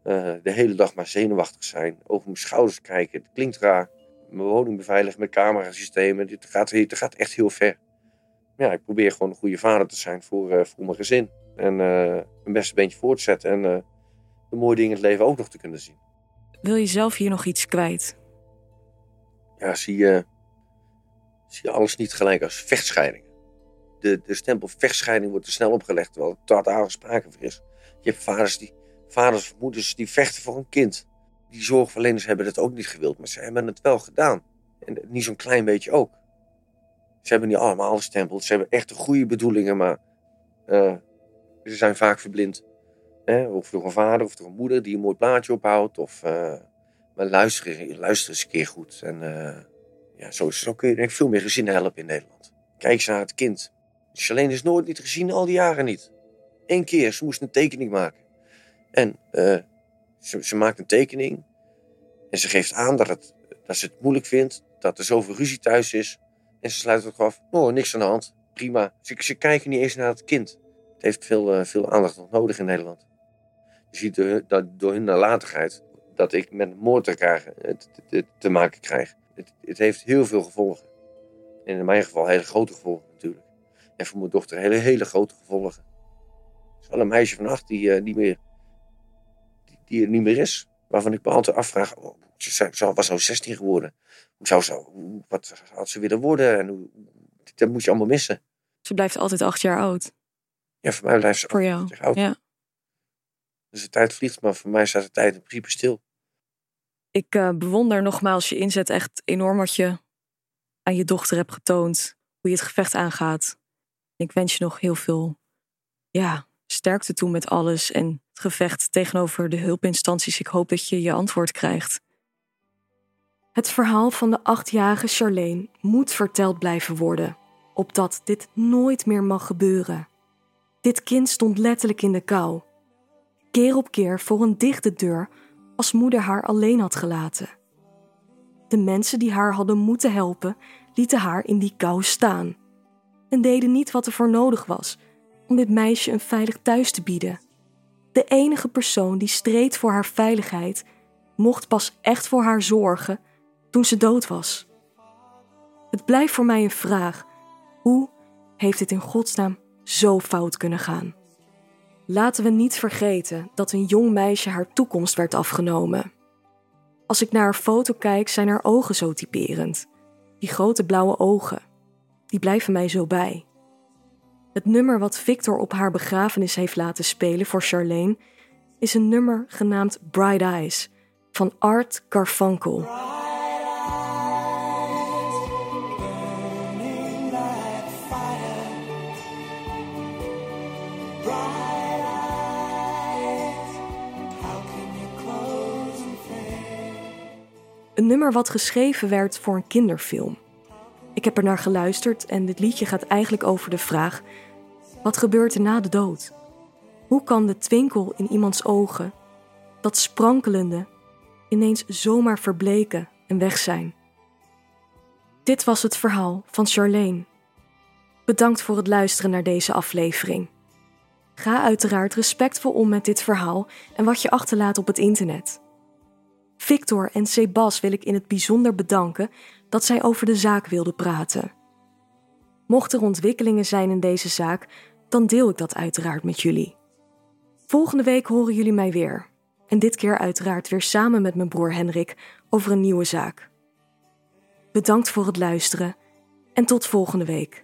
Uh, de hele dag maar zenuwachtig zijn. Over mijn schouders kijken. Het klinkt raar. Mijn woning beveiligen met camerasystemen. Het gaat, het gaat echt heel ver ja, ik probeer gewoon een goede vader te zijn voor, uh, voor mijn gezin. En uh, mijn beste beentje voor te zetten. En de mooie dingen in het leven ook nog te kunnen zien. Wil je zelf hier nog iets kwijt? Ja, zie je, zie je alles niet gelijk als vechtscheidingen. De, de stempel vechtscheiding wordt te snel opgelegd, terwijl het tot aangesproken voor is. Je hebt vaders, die, vaders of moeders die vechten voor een kind. Die zorgverleners hebben dat ook niet gewild, maar ze hebben het wel gedaan. En niet zo'n klein beetje ook. Ze hebben niet allemaal gestempeld. Ze hebben echt de goede bedoelingen, maar uh, ze zijn vaak verblind. Of door een vader of door een moeder die een mooi plaatje ophoudt. Of, uh, maar luister, luister eens een keer goed. En uh, ja, zo, zo kun je veel meer gezinnen helpen in Nederland. Kijk eens naar het kind. Charlene is nooit niet gezien, al die jaren niet. Eén keer, ze moest een tekening maken. En ze, ze, maakt een tekening. En ze geeft aan dat, het, dat ze het moeilijk vindt. Dat er zoveel ruzie thuis is. En ze sluiten ook af. Oh, niks aan de hand. Prima. Ze, kijken niet eens naar het kind. Het heeft veel, uh, veel aandacht nog nodig in Nederland. Je ziet door, dat, door hun nalatigheid dat ik met moord te, krijgen, maken krijg. Het, het, heeft heel veel gevolgen. En in mijn geval hele grote gevolgen natuurlijk. En voor mijn dochter hele, hele grote gevolgen. Het is wel een meisje van acht die, niet meer, die, er niet meer is. Waarvan ik me altijd afvraag, oh, ze was al 16 geworden. Hoe zou ze, wat had ze willen worden? En hoe, dat moet je allemaal missen. Ze blijft altijd acht jaar oud. Ja, voor mij blijft ze voor jou. jaar oud. Ja. Dus de tijd vliegt, maar voor mij staat de tijd in principe stil. Ik uh, bewonder nogmaals je inzet echt enorm wat je aan je dochter hebt getoond. Hoe je het gevecht aangaat. Ik wens je nog heel veel ja, sterkte toe met alles. En het gevecht tegenover de hulpinstanties. Ik hoop dat je je antwoord krijgt. Het verhaal van de achtjarige Charlene moet verteld blijven worden, opdat dit nooit meer mag gebeuren. Dit kind stond letterlijk in de kou, keer op keer voor een dichte deur als moeder haar alleen had gelaten. De mensen die haar hadden moeten helpen, lieten haar in die kou staan en deden niet wat er voor nodig was om dit meisje een veilig thuis te bieden. De enige persoon die streed voor haar veiligheid mocht pas echt voor haar zorgen toen ze dood was. Het blijft voor mij een vraag: hoe heeft dit in godsnaam zo fout kunnen gaan? Laten we niet vergeten dat een jong meisje haar toekomst werd afgenomen. Als ik naar haar foto kijk, zijn haar ogen zo typerend. Die grote blauwe ogen, die blijven mij zo bij. Het nummer wat Victor op haar begrafenis heeft laten spelen voor Charlene is een nummer genaamd Bright Eyes van Art Garfunkel. Een nummer wat geschreven werd voor een kinderfilm. Ik heb er naar geluisterd en dit liedje gaat eigenlijk over de vraag: wat gebeurt er na de dood? Hoe kan de twinkel in iemands ogen, dat sprankelende, ineens zomaar verbleken en weg zijn? Dit was het verhaal van Charlene. Bedankt voor het luisteren naar deze aflevering. Ga uiteraard respectvol om met dit verhaal en wat je achterlaat op het internet. Victor en Sebas wil ik in het bijzonder bedanken dat zij over de zaak wilden praten. Mocht er ontwikkelingen zijn in deze zaak, dan deel ik dat uiteraard met jullie. Volgende week horen jullie mij weer. En dit keer uiteraard weer samen met mijn broer Henrik over een nieuwe zaak. Bedankt voor het luisteren en tot volgende week.